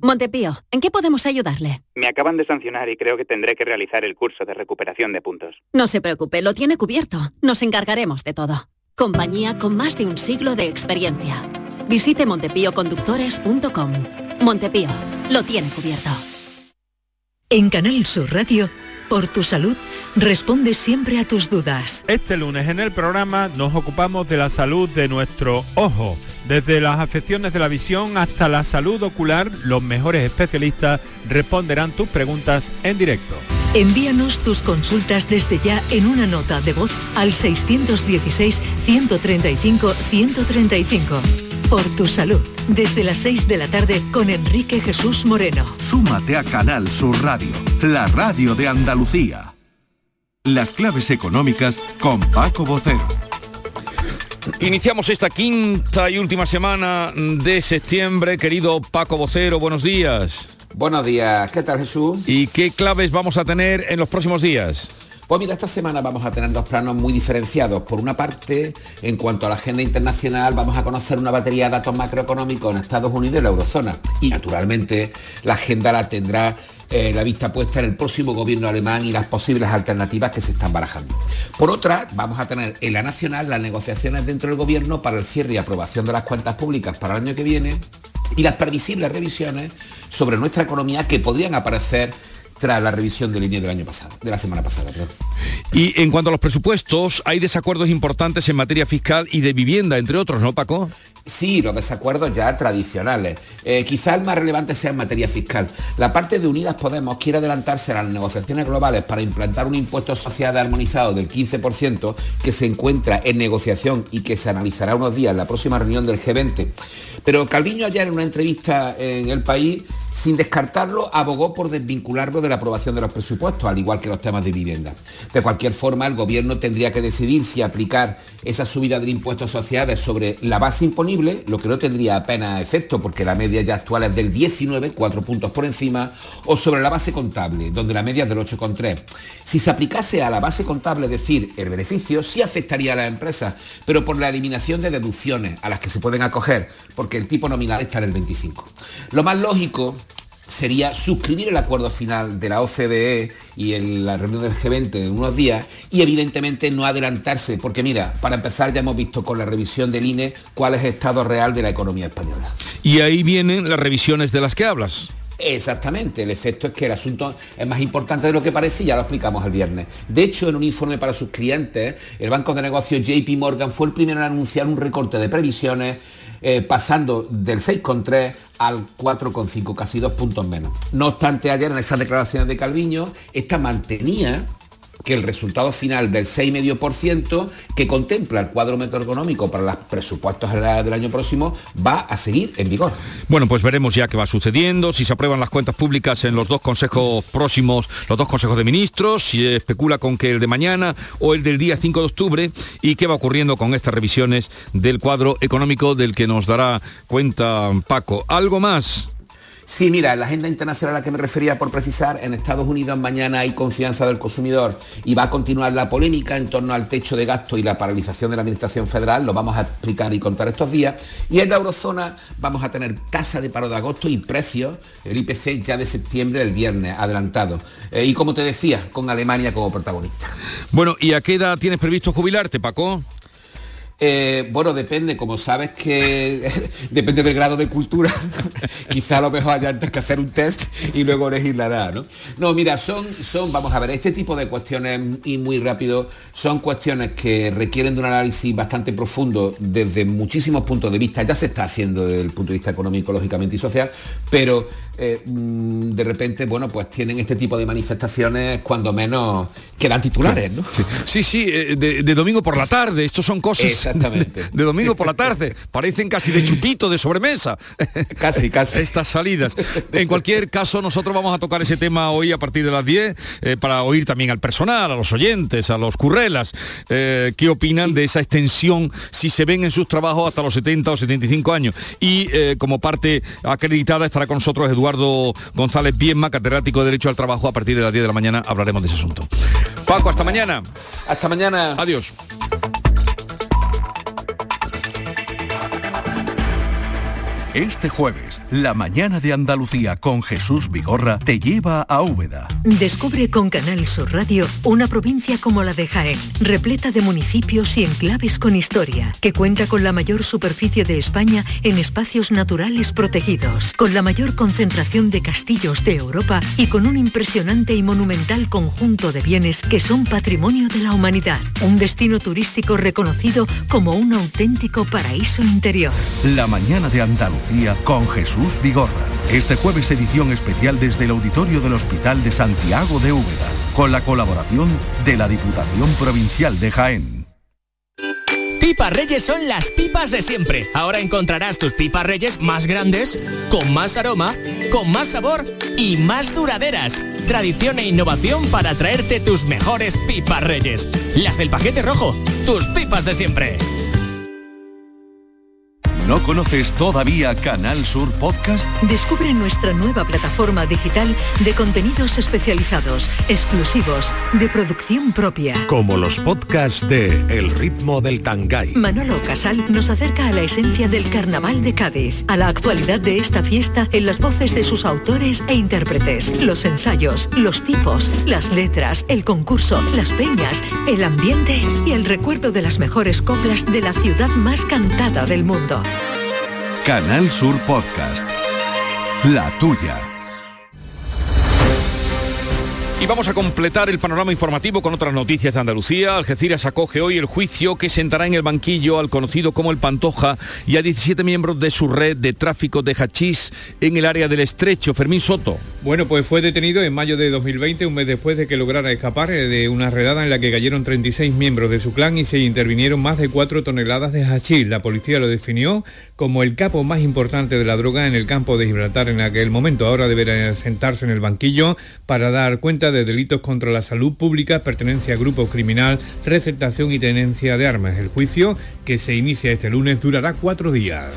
Montepío, ¿en qué podemos ayudarle?
Me acaban de sancionar y creo que tendré que realizar el curso de recuperación de puntos.
No se preocupe, lo tiene cubierto. Nos encargaremos de todo. Compañía con más de un siglo de experiencia. Visite montepíoconductores.com. Montepío, lo tiene cubierto.
En Canal Sur Radio, por tu salud, responde siempre a tus dudas.
Este lunes en el programa nos ocupamos de la salud de nuestro ojo. Desde las afecciones de la visión hasta la salud ocular, los mejores especialistas responderán tus preguntas en directo.
Envíanos tus consultas desde ya en una nota de voz al 616-135-135. Por tu salud, desde las 6 de la tarde con Enrique Jesús Moreno.
Súmate a Canal Sur Radio, la radio de Andalucía. Las claves económicas con Paco Bocero.
Iniciamos esta quinta y última semana de septiembre. Querido Paco Vocero, buenos días.
Buenos días, ¿qué tal Jesús?
¿Y qué claves vamos a tener en los próximos días?
Pues mira, esta semana vamos a tener dos planos muy diferenciados. Por una parte, en cuanto a la agenda internacional, vamos a conocer una batería de datos macroeconómicos en Estados Unidos y la eurozona. Y naturalmente la agenda la tendrá eh, la vista puesta en el próximo gobierno alemán y las posibles alternativas que se están barajando. Por otra, vamos a tener en la nacional las negociaciones dentro del gobierno para el cierre y aprobación de las cuentas públicas para el año que viene y las previsibles revisiones sobre nuestra economía que podrían aparecer tras la revisión de línea del año pasado, de la semana pasada.
Y en cuanto a los presupuestos, hay desacuerdos importantes en materia fiscal y de vivienda, entre otros, ¿no, Paco?
Sí, los desacuerdos ya tradicionales. Eh, quizá el más relevante sea en materia fiscal. La parte de Unidas Podemos quiere adelantarse a las negociaciones globales para implantar un impuesto social armonizado del 15% que se encuentra en negociación y que se analizará unos días en la próxima reunión del G20. Pero Calviño ayer en una entrevista en El País sin descartarlo, abogó por desvincularlo de la aprobación de los presupuestos, al igual que los temas de vivienda. De cualquier forma, el Gobierno tendría que decidir si aplicar esa subida del impuesto sociales sobre la base imponible, lo que no tendría apenas efecto, porque la media ya actual es del 19, cuatro puntos por encima, o sobre la base contable, donde la media es del 8,3. Si se aplicase a la base contable, es decir, el beneficio, sí afectaría a las empresas, pero por la eliminación de deducciones a las que se pueden acoger, porque el tipo nominal está en el 25. Lo más lógico sería suscribir el acuerdo final de la OCDE y en la reunión del G20 en unos días y evidentemente no adelantarse, porque mira, para empezar ya hemos visto con la revisión del INE cuál es el estado real de la economía española.
Y ahí vienen las revisiones de las que hablas.
Exactamente, el efecto es que el asunto es más importante de lo que parece y ya lo explicamos el viernes. De hecho, en un informe para sus clientes, el banco de negocios JP Morgan fue el primero en anunciar un recorte de previsiones eh, pasando del 6,3 al 4,5, casi dos puntos menos. No obstante, ayer en esas declaraciones de Calviño, esta mantenía que el resultado final del 6,5% que contempla el cuadro macroeconómico para los presupuestos del año próximo va a seguir en vigor.
Bueno, pues veremos ya qué va sucediendo, si se aprueban las cuentas públicas en los dos consejos próximos, los dos consejos de ministros, si especula con que el de mañana o el del día 5 de octubre y qué va ocurriendo con estas revisiones del cuadro económico del que nos dará cuenta Paco. ¿Algo más?
Sí, mira, la agenda internacional a la que me refería por precisar, en Estados Unidos mañana hay confianza del consumidor y va a continuar la polémica en torno al techo de gasto y la paralización de la Administración Federal, lo vamos a explicar y contar estos días. Y en la eurozona vamos a tener tasa de paro de agosto y precios, el IPC ya de septiembre, el viernes, adelantado. Eh, y como te decía, con Alemania como protagonista.
Bueno, ¿y a qué edad tienes previsto jubilarte, Paco?
Eh, bueno, depende, como sabes que depende del grado de cultura, quizá a lo mejor haya antes que hacer un test y luego elegir la edad, ¿no? No, mira, son, son, vamos a ver, este tipo de cuestiones, y muy rápido, son cuestiones que requieren de un análisis bastante profundo desde muchísimos puntos de vista, ya se está haciendo desde el punto de vista económico, lógicamente y social, pero eh, mm, de repente, bueno, pues tienen este tipo de manifestaciones cuando menos quedan titulares, ¿no?
Sí, sí, eh, de, domingo por la tarde, estos son cosas
Exactamente.
De domingo por la tarde. Parecen casi de chupito, de sobremesa.
Casi, casi.
Estas salidas. En cualquier caso, nosotros vamos a tocar ese tema hoy a partir de las 10 eh, para oír también al personal, a los oyentes, a los currelas, eh, qué opinan de esa extensión si se ven en sus trabajos hasta los 70 o 75 años. Y eh, como parte acreditada estará con nosotros Eduardo González Bienma, catedrático de Derecho al Trabajo. A partir de las 10 de la mañana hablaremos de ese asunto. Paco, hasta mañana.
Hasta mañana.
Adiós.
Este jueves, la mañana de Andalucía con Jesús Vigorra te lleva a Úbeda.
Descubre con Canal Sur Radio una provincia como la de Jaén, repleta de municipios y enclaves con historia, que cuenta con la mayor superficie de España en espacios naturales protegidos, con la mayor concentración de castillos de Europa y con un impresionante y monumental conjunto de bienes que son patrimonio de la humanidad. Un destino turístico reconocido como un auténtico paraíso interior.
La mañana de Andalucía con Jesús Vigorra. Este jueves edición especial desde el auditorio del Hospital de Santiago de Úbeda, con la colaboración de la Diputación Provincial de Jaén.
Pipas Reyes son las pipas de siempre. Ahora encontrarás tus pipas Reyes más grandes, con más aroma, con más sabor y más duraderas. Tradición e innovación para traerte tus mejores pipas Reyes. Las del paquete rojo, tus pipas de siempre.
¿No conoces todavía Canal Sur Podcast?
Descubre nuestra nueva plataforma digital de contenidos especializados, exclusivos, de producción propia.
Como los podcasts de El ritmo del Tangay.
Manolo Casal nos acerca a la esencia del carnaval de Cádiz, a la actualidad de esta fiesta en las voces de sus autores e intérpretes, los ensayos, los tipos, las letras, el concurso, las peñas, el ambiente y el recuerdo de las mejores coplas de la ciudad más cantada del mundo.
Canal Sur Podcast. La tuya.
Y vamos a completar el panorama informativo con otras noticias de Andalucía. Algeciras acoge hoy el juicio que sentará en el banquillo al conocido como el Pantoja y a 17 miembros de su red de tráfico de hachís en el área del estrecho. Fermín Soto.
Bueno, pues fue detenido en mayo de 2020, un mes después de que lograra escapar eh, de una redada en la que cayeron 36 miembros de su clan y se intervinieron más de 4 toneladas de hachís. La policía lo definió como el capo más importante de la droga en el campo de Gibraltar en aquel momento. Ahora deberá sentarse en el banquillo para dar cuenta de delitos contra la salud pública, pertenencia a grupo criminal, receptación y tenencia de armas. El juicio, que se inicia este lunes, durará cuatro días.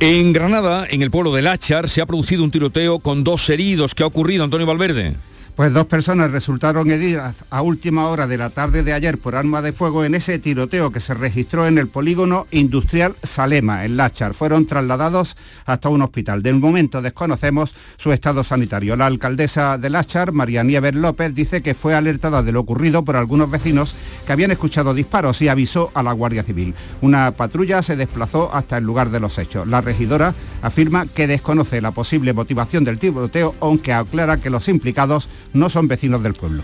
En Granada, en el pueblo de Láchar, se ha producido un tiroteo con dos heridos. ¿Qué ha ocurrido, Antonio Valverde?
Pues dos personas resultaron heridas a última hora de la tarde de ayer por arma de fuego en ese tiroteo que se registró en el polígono industrial Salema, en Láchar. Fueron trasladados hasta un hospital. De momento desconocemos su estado sanitario. La alcaldesa de Láchar, María Nieves López, dice que fue alertada de lo ocurrido por algunos vecinos que habían escuchado disparos y avisó a la Guardia Civil. Una patrulla se desplazó hasta el lugar de los hechos. La regidora afirma que desconoce la posible motivación del tiroteo, aunque aclara que los implicados no son vecinos del pueblo.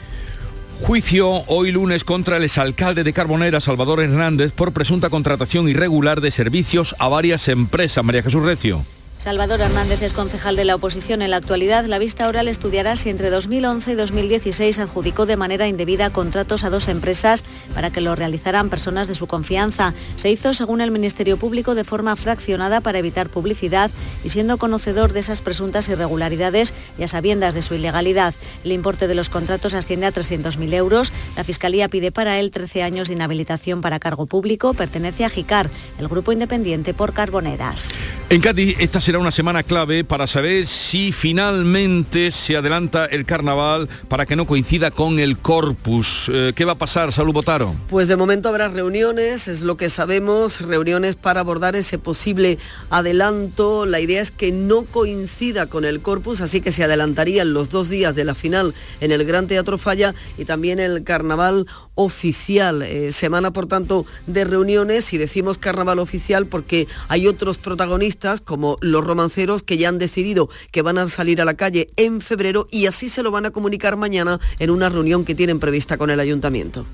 Juicio hoy lunes contra el exalcalde de Carbonera, Salvador Hernández, por presunta contratación irregular de servicios a varias empresas. María Jesús Recio.
Salvador Hernández es concejal de la oposición en la actualidad. La vista oral estudiará si entre 2011 y 2016 adjudicó de manera indebida contratos a dos empresas para que lo realizaran personas de su confianza. Se hizo, según el Ministerio Público, de forma fraccionada para evitar publicidad y siendo conocedor de esas presuntas irregularidades y a sabiendas de su ilegalidad. El importe de los contratos asciende a 300.000 euros. La Fiscalía pide para él 13 años de inhabilitación para cargo público. Pertenece a GICAR, el grupo independiente por Carboneras.
En Cádiz, esta será una semana clave para saber si finalmente se adelanta el carnaval para que no coincida con el corpus. Eh, ¿Qué va a pasar, Salud Botaro?
Pues de momento habrá reuniones, es lo que sabemos, reuniones para abordar ese posible adelanto. La idea es que no coincida con el corpus, así que se adelantarían los dos días de la final en el Gran Teatro Falla y también el carnaval oficial. Eh, semana, por tanto, de reuniones y decimos carnaval oficial porque hay otros protagonistas como los romanceros que ya han decidido que van a salir a la calle en febrero y así se lo van a comunicar mañana en una reunión que tienen prevista con el ayuntamiento.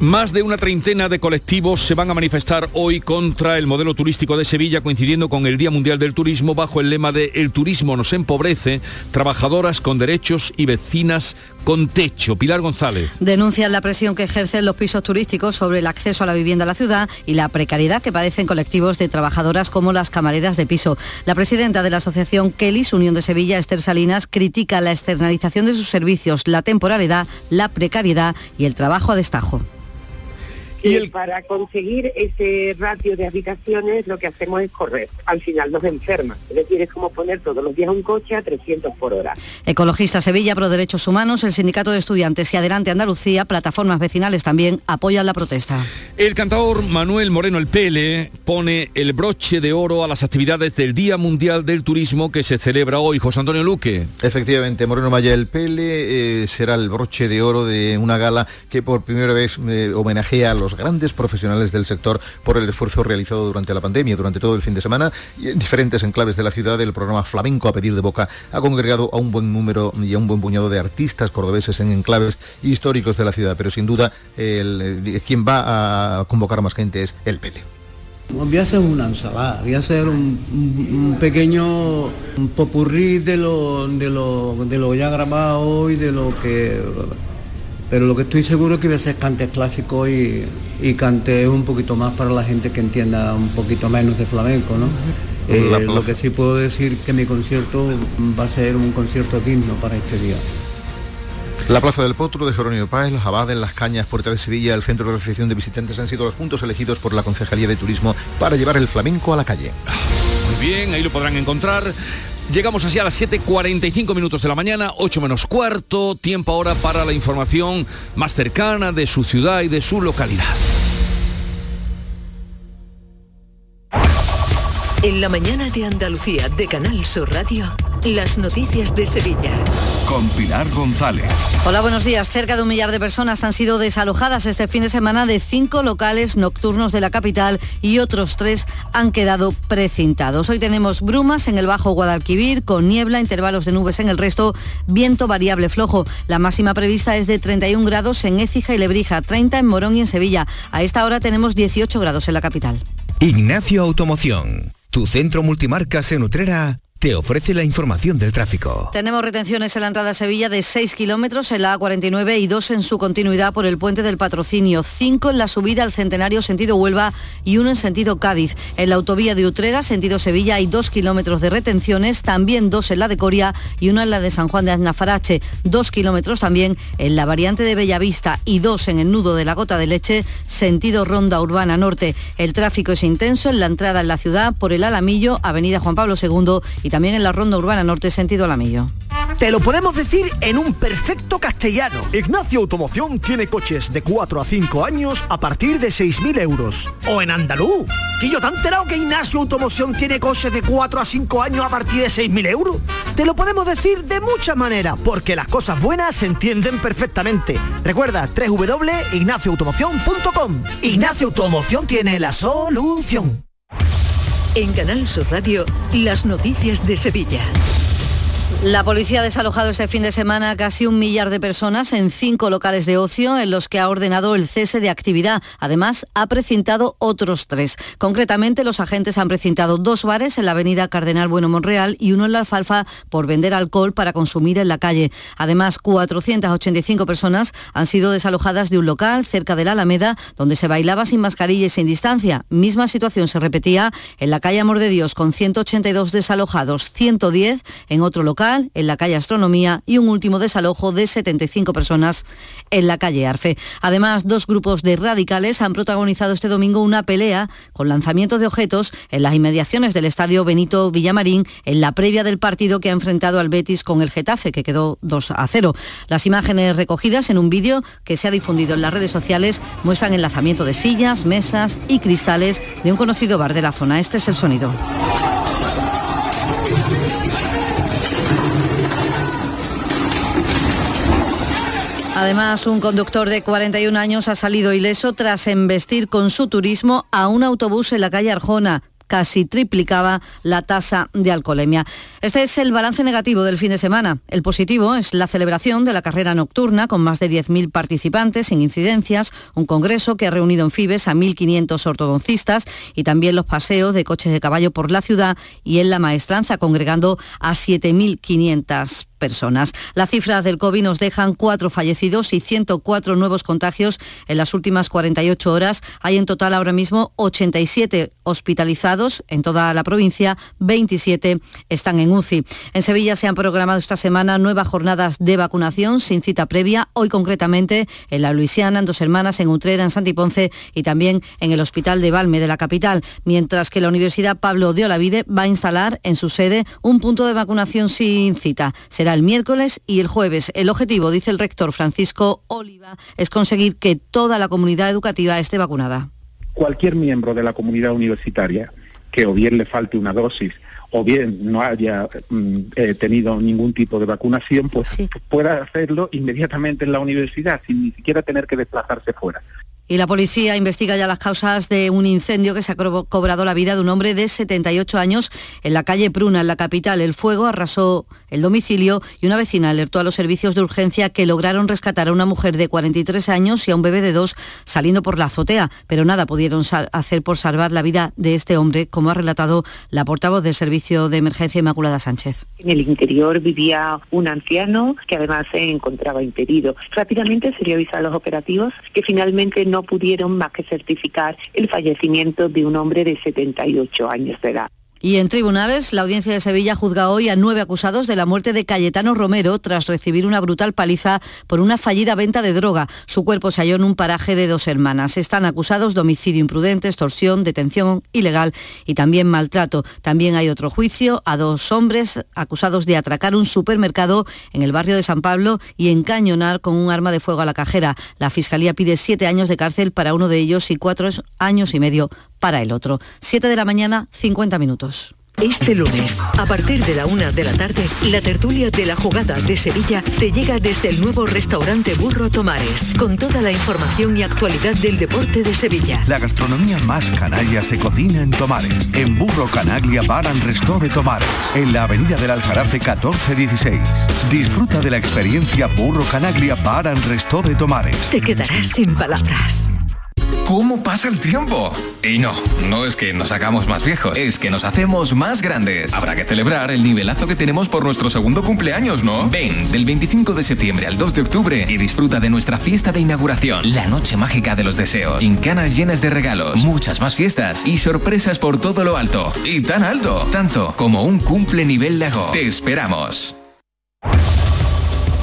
Más de una treintena de colectivos se van a manifestar hoy contra el modelo turístico de Sevilla, coincidiendo con el Día Mundial del Turismo, bajo el lema de El turismo nos empobrece, trabajadoras con derechos y vecinas con techo. Pilar González.
Denuncian la presión que ejercen los pisos turísticos sobre el acceso a la vivienda en la ciudad y la precariedad que padecen colectivos de trabajadoras como las camareras de piso. La presidenta de la asociación Kellys, Unión de Sevilla, Esther Salinas, critica la externalización de sus servicios, la temporalidad, la precariedad y el trabajo a destajo.
Y el... para conseguir ese ratio de habitaciones lo que hacemos es correr. Al final nos enferma. Es decir, es como poner todos los días un coche a 300 por hora.
Ecologista Sevilla, Pro Derechos Humanos, el Sindicato de Estudiantes y Adelante Andalucía, plataformas vecinales también apoyan la protesta.
El cantador Manuel Moreno El Pele pone el broche de oro a las actividades del Día Mundial del Turismo que se celebra hoy. José Antonio Luque.
Efectivamente, Moreno Maya El Pele eh, será el broche de oro de una gala que por primera vez eh, homenajea a los grandes profesionales del sector por el esfuerzo realizado durante la pandemia, durante todo el fin de semana y en diferentes enclaves de la ciudad. El programa Flamenco a pedir de boca ha congregado a un buen número y a un buen puñado de artistas cordobeses en enclaves históricos de la ciudad, pero sin duda el, quien va a convocar más gente es el Pele.
Voy a hacer una ensalada, voy a hacer un, pequeño popurrí de lo, de, lo, de lo ya grabado y de lo que pero lo que estoy seguro es que voy a hacer cantes clásicos y, y cantes un poquito más para la gente que entienda un poquito menos de flamenco, ¿no? Eh, lo que sí puedo decir que mi concierto va a ser un concierto digno para este día.
La Plaza del Potro de Jerónimo Páez, los Abades, Las Cañas, Puerta de Sevilla, el Centro de Recepción de Visitantes han sido los puntos elegidos por la Concejalía de Turismo para llevar el flamenco a la calle.
Muy bien, ahí lo podrán encontrar. Llegamos así a las 7.45 minutos de la mañana, 8 menos cuarto, tiempo ahora para la información más cercana de su ciudad y de su localidad.
En la mañana de Andalucía de Canal Sur Radio, las noticias de Sevilla.
Con Pilar González.
Hola, buenos días. Cerca de un millar de personas han sido desalojadas este fin de semana de cinco locales nocturnos de la capital y otros tres han quedado precintados. Hoy tenemos brumas en el Bajo Guadalquivir, con niebla, intervalos de nubes en el resto, viento variable flojo. La máxima prevista es de 31 grados en Écija y Lebrija, 30 en Morón y en Sevilla. A esta hora tenemos 18 grados en la capital.
Ignacio Automoción, tu centro multimarcas en Utrera te ofrece la información del tráfico.
Tenemos retenciones en la entrada a Sevilla de 6 kilómetros en la A49 y 2 en su continuidad por el puente del patrocinio, 5 en la subida al centenario sentido Huelva y 1 en sentido Cádiz. En la autovía de Utrera, sentido Sevilla, hay 2 kilómetros de retenciones, también 2 en la de Coria y 1 en la de San Juan de Aznafarache, 2 kilómetros también en la variante de Bellavista y 2 en el nudo de la Gota de Leche, sentido Ronda Urbana Norte. El tráfico es intenso en la entrada en la ciudad por el Alamillo, Avenida Juan Pablo II y también en la Ronda Urbana Norte sentido Alamillo.
Te lo podemos decir en un perfecto castellano. Ignacio Automoción tiene coches de 4 a 5 años a partir de 6.000 euros. O en andaluz. Que yo te he enterado que Ignacio Automoción tiene coches de 4 a 5 años a partir de 6.000 euros. Te lo podemos decir de muchas maneras, porque las cosas buenas se entienden perfectamente. Recuerda, www.ignacioautomoción.com. Ignacio Automoción tiene la solución.
En Canal Sur Radio, las noticias de Sevilla.
La policía ha desalojado este fin de semana casi un millar de personas en cinco locales de ocio en los que ha ordenado el cese de actividad. Además, ha precintado otros tres. Concretamente, los agentes han precintado dos bares en la avenida Cardenal Bueno Monreal y uno en la Alfalfa por vender alcohol para consumir en la calle. Además, 485 personas han sido desalojadas de un local cerca de la Alameda donde se bailaba sin mascarilla y sin distancia. Misma situación se repetía en la calle Amor de Dios con 182 desalojados, 110 en otro local en la calle Astronomía y un último desalojo de 75 personas en la calle Arfe. Además, dos grupos de radicales han protagonizado este domingo una pelea con lanzamientos de objetos en las inmediaciones del estadio Benito Villamarín en la previa del partido que ha enfrentado al Betis con el Getafe, que quedó 2 a 0. Las imágenes recogidas en un vídeo que se ha difundido en las redes sociales muestran el lanzamiento de sillas, mesas y cristales de un conocido bar de la zona. Este es el sonido. Además, un conductor de 41 años ha salido ileso tras embestir con su turismo a un autobús en la calle Arjona casi triplicaba la tasa de alcoholemia. Este es el balance negativo del fin de semana. El positivo es la celebración de la carrera nocturna con más de 10.000 participantes sin incidencias, un congreso que ha reunido en Fibes a 1.500 ortodoncistas y también los paseos de coches de caballo por la ciudad y en la maestranza congregando a 7.500 personas. Las cifras del COVID nos dejan cuatro fallecidos y 104 nuevos contagios en las últimas 48 horas. Hay en total ahora mismo 87 hospitalizados en toda la provincia, 27 están en UCI. En Sevilla se han programado esta semana nuevas jornadas de vacunación sin cita previa, hoy concretamente en la Luisiana, en Dos Hermanas, en Utrera, en Santiponce y también en el Hospital de Valme de la capital, mientras que la Universidad Pablo de Olavide va a instalar en su sede un punto de vacunación sin cita. Será el miércoles y el jueves. El objetivo, dice el rector Francisco Oliva, es conseguir que toda la comunidad educativa esté vacunada.
Cualquier miembro de la comunidad universitaria que o bien le falte una dosis o bien no haya mm, eh, tenido ningún tipo de vacunación, pues pueda hacerlo inmediatamente en la universidad sin ni siquiera tener que desplazarse fuera.
Y la policía investiga ya las causas de un incendio que se ha cobrado la vida de un hombre de 78 años en la calle Pruna, en la capital. El fuego arrasó el domicilio y una vecina alertó a los servicios de urgencia que lograron rescatar a una mujer de 43 años y a un bebé de dos saliendo por la azotea, pero nada pudieron hacer por salvar la vida de este hombre, como ha relatado la portavoz del Servicio de Emergencia Inmaculada Sánchez.
En el interior vivía un anciano que además se encontraba impedido. Rápidamente se dio aviso a los operativos que finalmente no pudieron más que certificar el fallecimiento de un hombre de 78 años de edad.
Y en tribunales, la audiencia de Sevilla juzga hoy a nueve acusados de la muerte de Cayetano Romero tras recibir una brutal paliza por una fallida venta de droga. Su cuerpo se halló en un paraje de dos hermanas. Están acusados de homicidio imprudente, extorsión, detención ilegal y también maltrato. También hay otro juicio a dos hombres acusados de atracar un supermercado en el barrio de San Pablo y encañonar con un arma de fuego a la cajera. La Fiscalía pide siete años de cárcel para uno de ellos y cuatro años y medio para el otro. Siete de la mañana, 50 minutos.
Este lunes, a partir de la una de la tarde, la tertulia de la jugada de Sevilla te llega desde el nuevo restaurante Burro Tomares, con toda la información y actualidad del deporte de Sevilla.
La gastronomía más canalla se cocina en Tomares, en Burro Canaglia Bar and Resto de Tomares, en la avenida del Aljarafe 1416. Disfruta de la experiencia Burro Canaglia Bar and Resto de Tomares.
Te quedarás sin palabras.
¿Cómo pasa el tiempo? Y no, no es que nos hagamos más viejos, es que nos hacemos más grandes. Habrá que celebrar el nivelazo que tenemos por nuestro segundo cumpleaños, ¿no? Ven del 25 de septiembre al 2 de octubre y disfruta de nuestra fiesta de inauguración, la noche mágica de los deseos, gincanas llenas de regalos, muchas más fiestas y sorpresas por todo lo alto. Y tan alto, tanto como un cumple nivel lago. Te esperamos.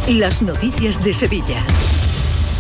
Las noticias de Sevilla.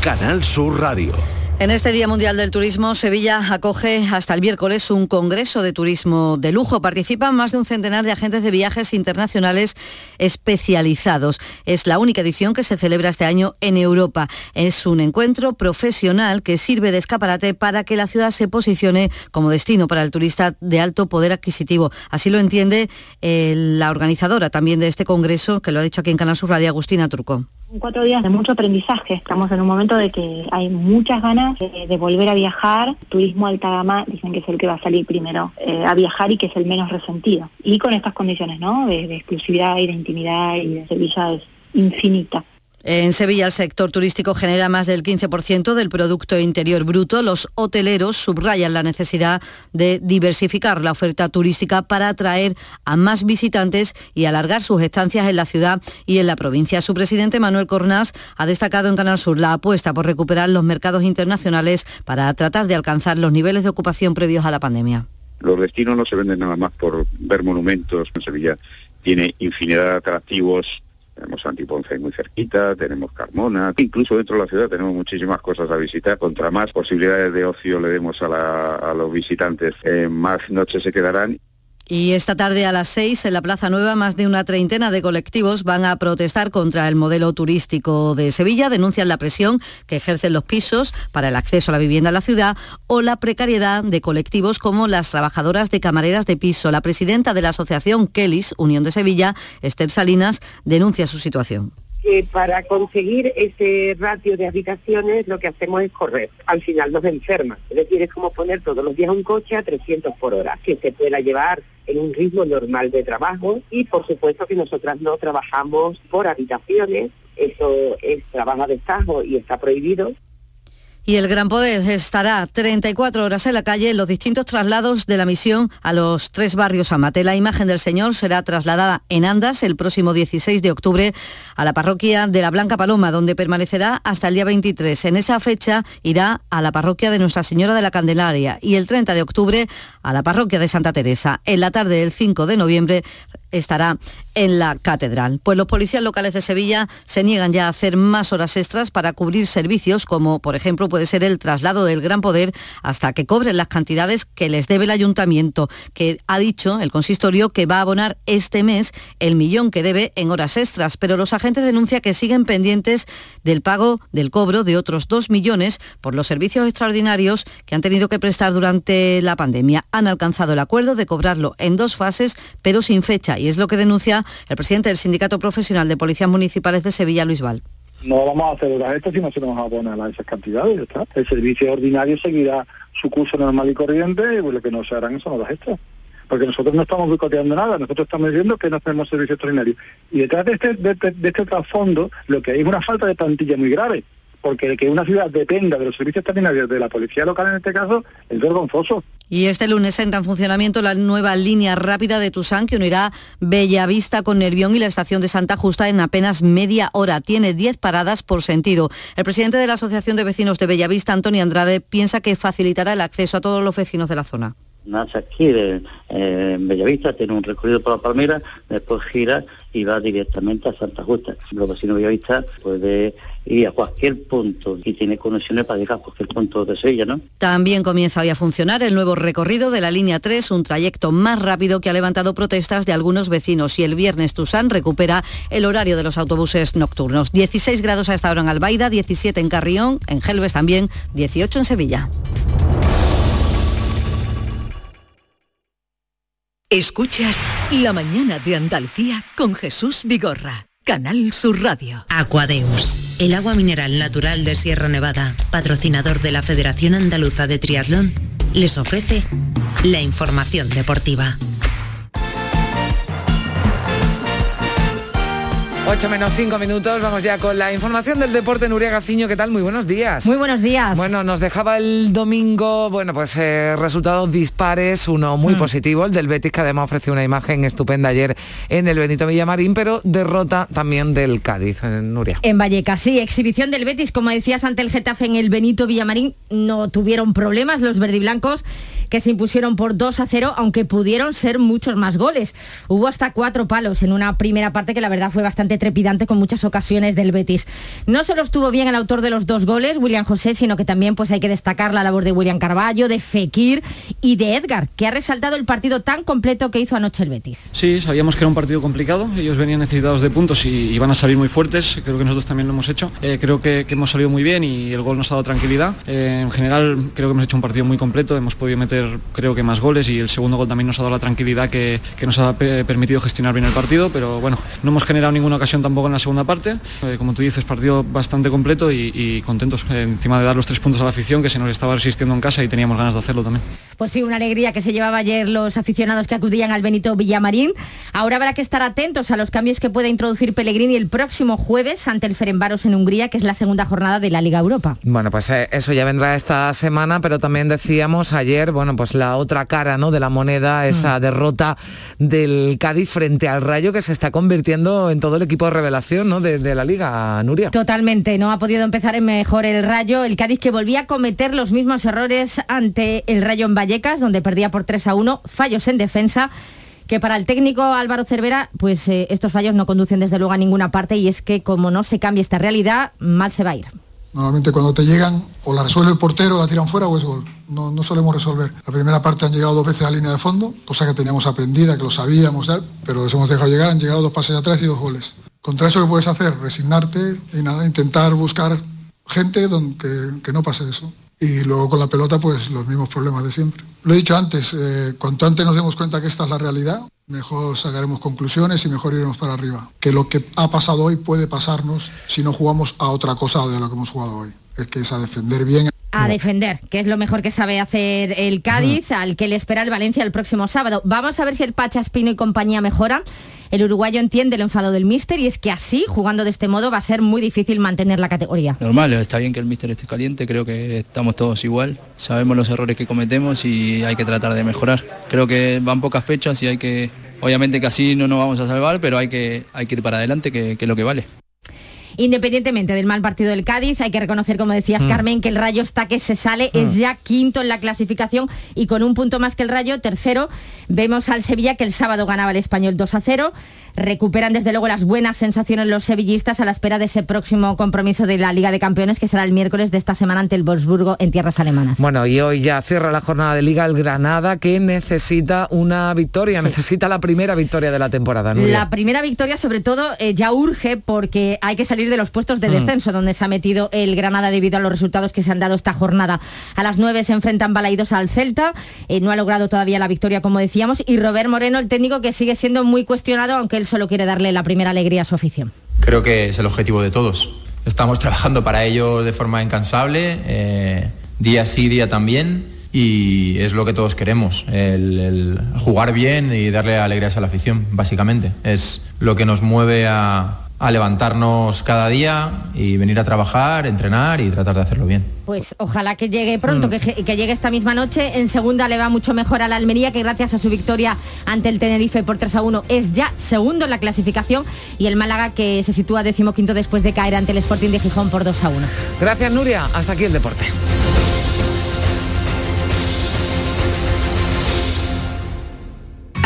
Canal Sur Radio.
En este Día Mundial del Turismo, Sevilla acoge hasta el miércoles un congreso de turismo de lujo. Participan más de un centenar de agentes de viajes internacionales especializados. Es la única edición que se celebra este año en Europa. Es un encuentro profesional que sirve de escaparate para que la ciudad se posicione como destino para el turista de alto poder adquisitivo. Así lo entiende eh, la organizadora también de este congreso, que lo ha dicho aquí en Canal Sur Agustina Turco.
Cuatro días de mucho aprendizaje. Estamos en un momento de que hay muchas ganas de, volver a viajar. Turismo alta gama dicen que es el que va a salir primero eh, a viajar y que es el menos resentido. Y con estas condiciones, ¿no? De, exclusividad y de intimidad y de es infinita.
En Sevilla el sector turístico genera más del 15% del Producto Interior Bruto. Los hoteleros subrayan la necesidad de diversificar la oferta turística para atraer a más visitantes y alargar sus estancias en la ciudad y en la provincia. Su presidente Manuel Cornás ha destacado en Canal Sur la apuesta por recuperar los mercados internacionales para tratar de alcanzar los niveles de ocupación previos a la pandemia.
Los destinos no se venden nada más por ver monumentos. En Sevilla tiene infinidad de atractivos tenemos Antiponce muy cerquita, tenemos Carmona, incluso dentro de la ciudad tenemos muchísimas cosas a visitar. Contra más posibilidades de ocio le demos a los visitantes, eh, más noches se quedarán
y esta tarde a las seis en la Plaza Nueva más de una treintena de colectivos van a protestar contra el modelo turístico de Sevilla, denuncian la presión que ejercen los pisos para el acceso a la vivienda en la ciudad o la precariedad de colectivos como las trabajadoras de camareras de piso. La presidenta de la asociación Kellys, Unión de Sevilla, Esther Salinas, denuncia su situación
que para conseguir ese ratio de habitaciones lo que hacemos es correr. Al final nos enferma. Es decir, es como poner todos los días un coche a 300 por hora, que se pueda llevar en un ritmo normal de trabajo y por supuesto que nosotras no trabajamos por habitaciones, eso es trabajo de destajo y está prohibido.
Y el Gran Poder estará 34 horas en la calle en los distintos traslados de la misión a los tres barrios Amate. La imagen del Señor será trasladada en Andas el próximo 16 de octubre a la parroquia de la Blanca Paloma, donde permanecerá hasta el día 23. En esa fecha irá a la parroquia de Nuestra Señora de la Candelaria y el 30 de octubre a la parroquia de Santa Teresa. En la tarde del 5 de noviembre estará en la catedral. Pues los policías locales de Sevilla se niegan ya a hacer más horas extras para cubrir servicios como, por ejemplo, puede ser el traslado del Gran Poder hasta que cobren las cantidades que les debe el ayuntamiento, que ha dicho el consistorio que va a abonar este mes el millón que debe en horas extras. Pero los agentes denuncian que siguen pendientes del pago del cobro de otros dos millones por los servicios extraordinarios que han tenido que prestar durante la pandemia. Han alcanzado el acuerdo de cobrarlo en dos fases, pero sin fecha y es lo que denuncia el presidente del Sindicato Profesional de Policías Municipales de Sevilla, Luis Val.
No vamos a horas extras si no se nos va a esas cantidades, está. El servicio ordinario seguirá su curso normal y corriente y lo que no se harán son horas extras. Porque nosotros no estamos boicoteando nada, nosotros estamos diciendo que no tenemos servicio extraordinario. Y detrás de este, este- de este trasfondo lo que hay es una falta de plantilla muy grave. Porque que una ciudad dependa de los servicios extraordinarios de la policía local en este caso es vergonzoso.
Y este lunes entra en funcionamiento la nueva línea rápida de Tusán que unirá Bellavista con Nervión y la estación de Santa Justa en apenas media hora. Tiene 10 paradas por sentido. El presidente de la Asociación de Vecinos de Bellavista, Antonio Andrade, piensa que facilitará el acceso a todos los vecinos de la zona.
nace aquí eh, en Bellavista, tiene un recorrido por la Palmera, después gira y va directamente a Santa Justa. Los vecinos de Bellavista puede ir a cualquier punto y tiene conexiones para llegar a cualquier punto de Sevilla, ¿no?
También comienza hoy a funcionar el nuevo recorrido de la línea 3, un trayecto más rápido que ha levantado protestas de algunos vecinos y el viernes Tusán recupera el horario de los autobuses nocturnos. 16 grados a esta hora en Albaida, 17 en Carrión, en Gelbes también, 18 en Sevilla.
Escuchas La mañana de Andalucía con Jesús Vigorra, Canal Sur Radio.
Aquadeus, el agua mineral natural de Sierra Nevada, patrocinador de la Federación Andaluza de Triatlón, les ofrece la información deportiva.
8 menos 5 minutos, vamos ya con la información del deporte. Nuria Gaciño, ¿qué tal? Muy buenos días.
Muy buenos días.
Bueno, nos dejaba el domingo, bueno, pues eh, resultados dispares, uno muy
Mm.
positivo, el del Betis, que además ofreció una imagen estupenda ayer en el Benito Villamarín, pero derrota también del Cádiz, eh, Nuria.
En Vallecas, sí, exhibición del Betis, como decías ante el Getafe en el Benito Villamarín, no tuvieron problemas los verdiblancos que se impusieron por 2 a 0, aunque pudieron ser muchos más goles. Hubo hasta cuatro palos en una primera parte que la verdad fue bastante trepidante con muchas ocasiones del Betis. No solo estuvo bien el autor de los dos goles, William José, sino que también pues hay que destacar la labor de William Carballo, de Fekir y de Edgar, que ha resaltado el partido tan completo que hizo anoche el Betis.
Sí, sabíamos que era un partido complicado, ellos venían necesitados de puntos y iban a salir muy fuertes, creo que nosotros también lo hemos hecho, Eh, creo que, hemos salido muy bien y el gol nos ha dado tranquilidad. Eh, en general creo que hemos hecho un partido muy completo, hemos podido meter creo que más goles y el segundo gol también nos ha dado la tranquilidad que, que nos ha pe- permitido gestionar bien el partido, pero bueno, no hemos generado ninguna ocasión tampoco en la segunda parte, Eh, como tú dices, partido bastante completo y, y contentos eh, encima de dar los tres puntos a la afición que se nos estaba resistiendo en casa y teníamos ganas de hacerlo también.
Pues sí, una alegría que se llevaba ayer los aficionados que acudían al Benito Villamarín. Ahora habrá que estar atentos a los cambios que pueda introducir Pellegrini el próximo jueves ante el Ferenbaros en Hungría, que es la segunda jornada de la Liga Europa.
Bueno, pues eh, eso ya vendrá esta semana, pero también decíamos ayer, bueno, pues la otra cara ¿no? de la moneda, esa derrota del Cádiz frente al Rayo que se está convirtiendo en todo el equipo de revelación ¿no? de, de la liga, Nuria.
Totalmente, no ha podido empezar en mejor el Rayo. El Cádiz que volvía a cometer los mismos errores ante el Rayo en Vallecas, donde perdía por 3 a 1, fallos en defensa que para el técnico Álvaro Cervera, pues eh, estos fallos no conducen desde luego a ninguna parte y es que como no se cambie esta realidad, mal se va a ir.
Normalmente cuando te llegan o la resuelve el portero, la tiran fuera o es gol. No, no solemos resolver. La primera parte han llegado dos veces a línea de fondo, cosa que teníamos aprendida, que lo sabíamos, tal, pero les hemos dejado llegar, han llegado dos pases atrás y dos goles. Contra eso, ¿qué puedes hacer? Resignarte y nada, intentar buscar gente donde, que, que no pase eso. Y luego con la pelota, pues los mismos problemas de siempre. Lo he dicho antes, eh, cuanto antes nos demos cuenta que esta es la realidad, mejor sacaremos conclusiones y mejor iremos para arriba. Que lo que ha pasado hoy puede pasarnos si no jugamos a otra cosa de lo que hemos jugado hoy. Es que es a defender bien.
A defender, que es lo mejor que sabe hacer el Cádiz, al que le espera el Valencia el próximo sábado. Vamos a ver si el Pacha Espino y compañía mejora. El uruguayo entiende el enfado del míster y es que así, jugando de este modo, va a ser muy difícil mantener la categoría.
Normal, está bien que el míster esté caliente, creo que estamos todos igual, sabemos los errores que cometemos y hay que tratar de mejorar. Creo que van pocas fechas y hay que, obviamente que así no nos vamos a salvar, pero hay que, hay que ir para adelante, que, que es lo que vale.
Independientemente del mal partido del Cádiz, hay que reconocer, como decías
Mm.
Carmen, que el Rayo está que se sale,
Mm.
es ya quinto en la clasificación y con un punto más que el Rayo, tercero. Vemos al Sevilla que el sábado ganaba el Español 2 a 0. Recuperan desde luego las buenas sensaciones los sevillistas a la espera de ese próximo compromiso de la Liga de Campeones que será el miércoles de esta semana ante el Wolfsburgo en tierras alemanas.
Bueno, y hoy ya cierra la jornada de Liga el Granada que necesita una victoria, necesita la primera victoria de la temporada.
La primera victoria, sobre todo, eh, ya urge porque hay que salir de los puestos de
Mm.
descenso donde se ha metido el Granada debido a los resultados que se han dado esta jornada. A las 9 se enfrentan Balaidos al Celta, eh, no ha logrado todavía la victoria, como decíamos, y Robert Moreno, el técnico que sigue siendo muy cuestionado, aunque él solo quiere darle la primera alegría a su afición.
Creo que es el objetivo de todos. Estamos trabajando para ello de forma incansable, eh, día sí, día también, y es lo que todos queremos, el, el jugar bien y darle alegrías a la afición, básicamente. Es lo que nos mueve a, a levantarnos cada día y venir a trabajar, entrenar y tratar de hacerlo bien.
Pues ojalá que llegue pronto,
Mm.
que, que llegue esta misma noche. En segunda le va mucho mejor a la Almería, que gracias a su victoria ante el Tenerife por 3 a 1 es ya segundo en la clasificación. Y el Málaga, que se sitúa decimoquinto después de caer ante el Sporting de Gijón por 2 a 1.
Gracias, Nuria. Hasta aquí el deporte.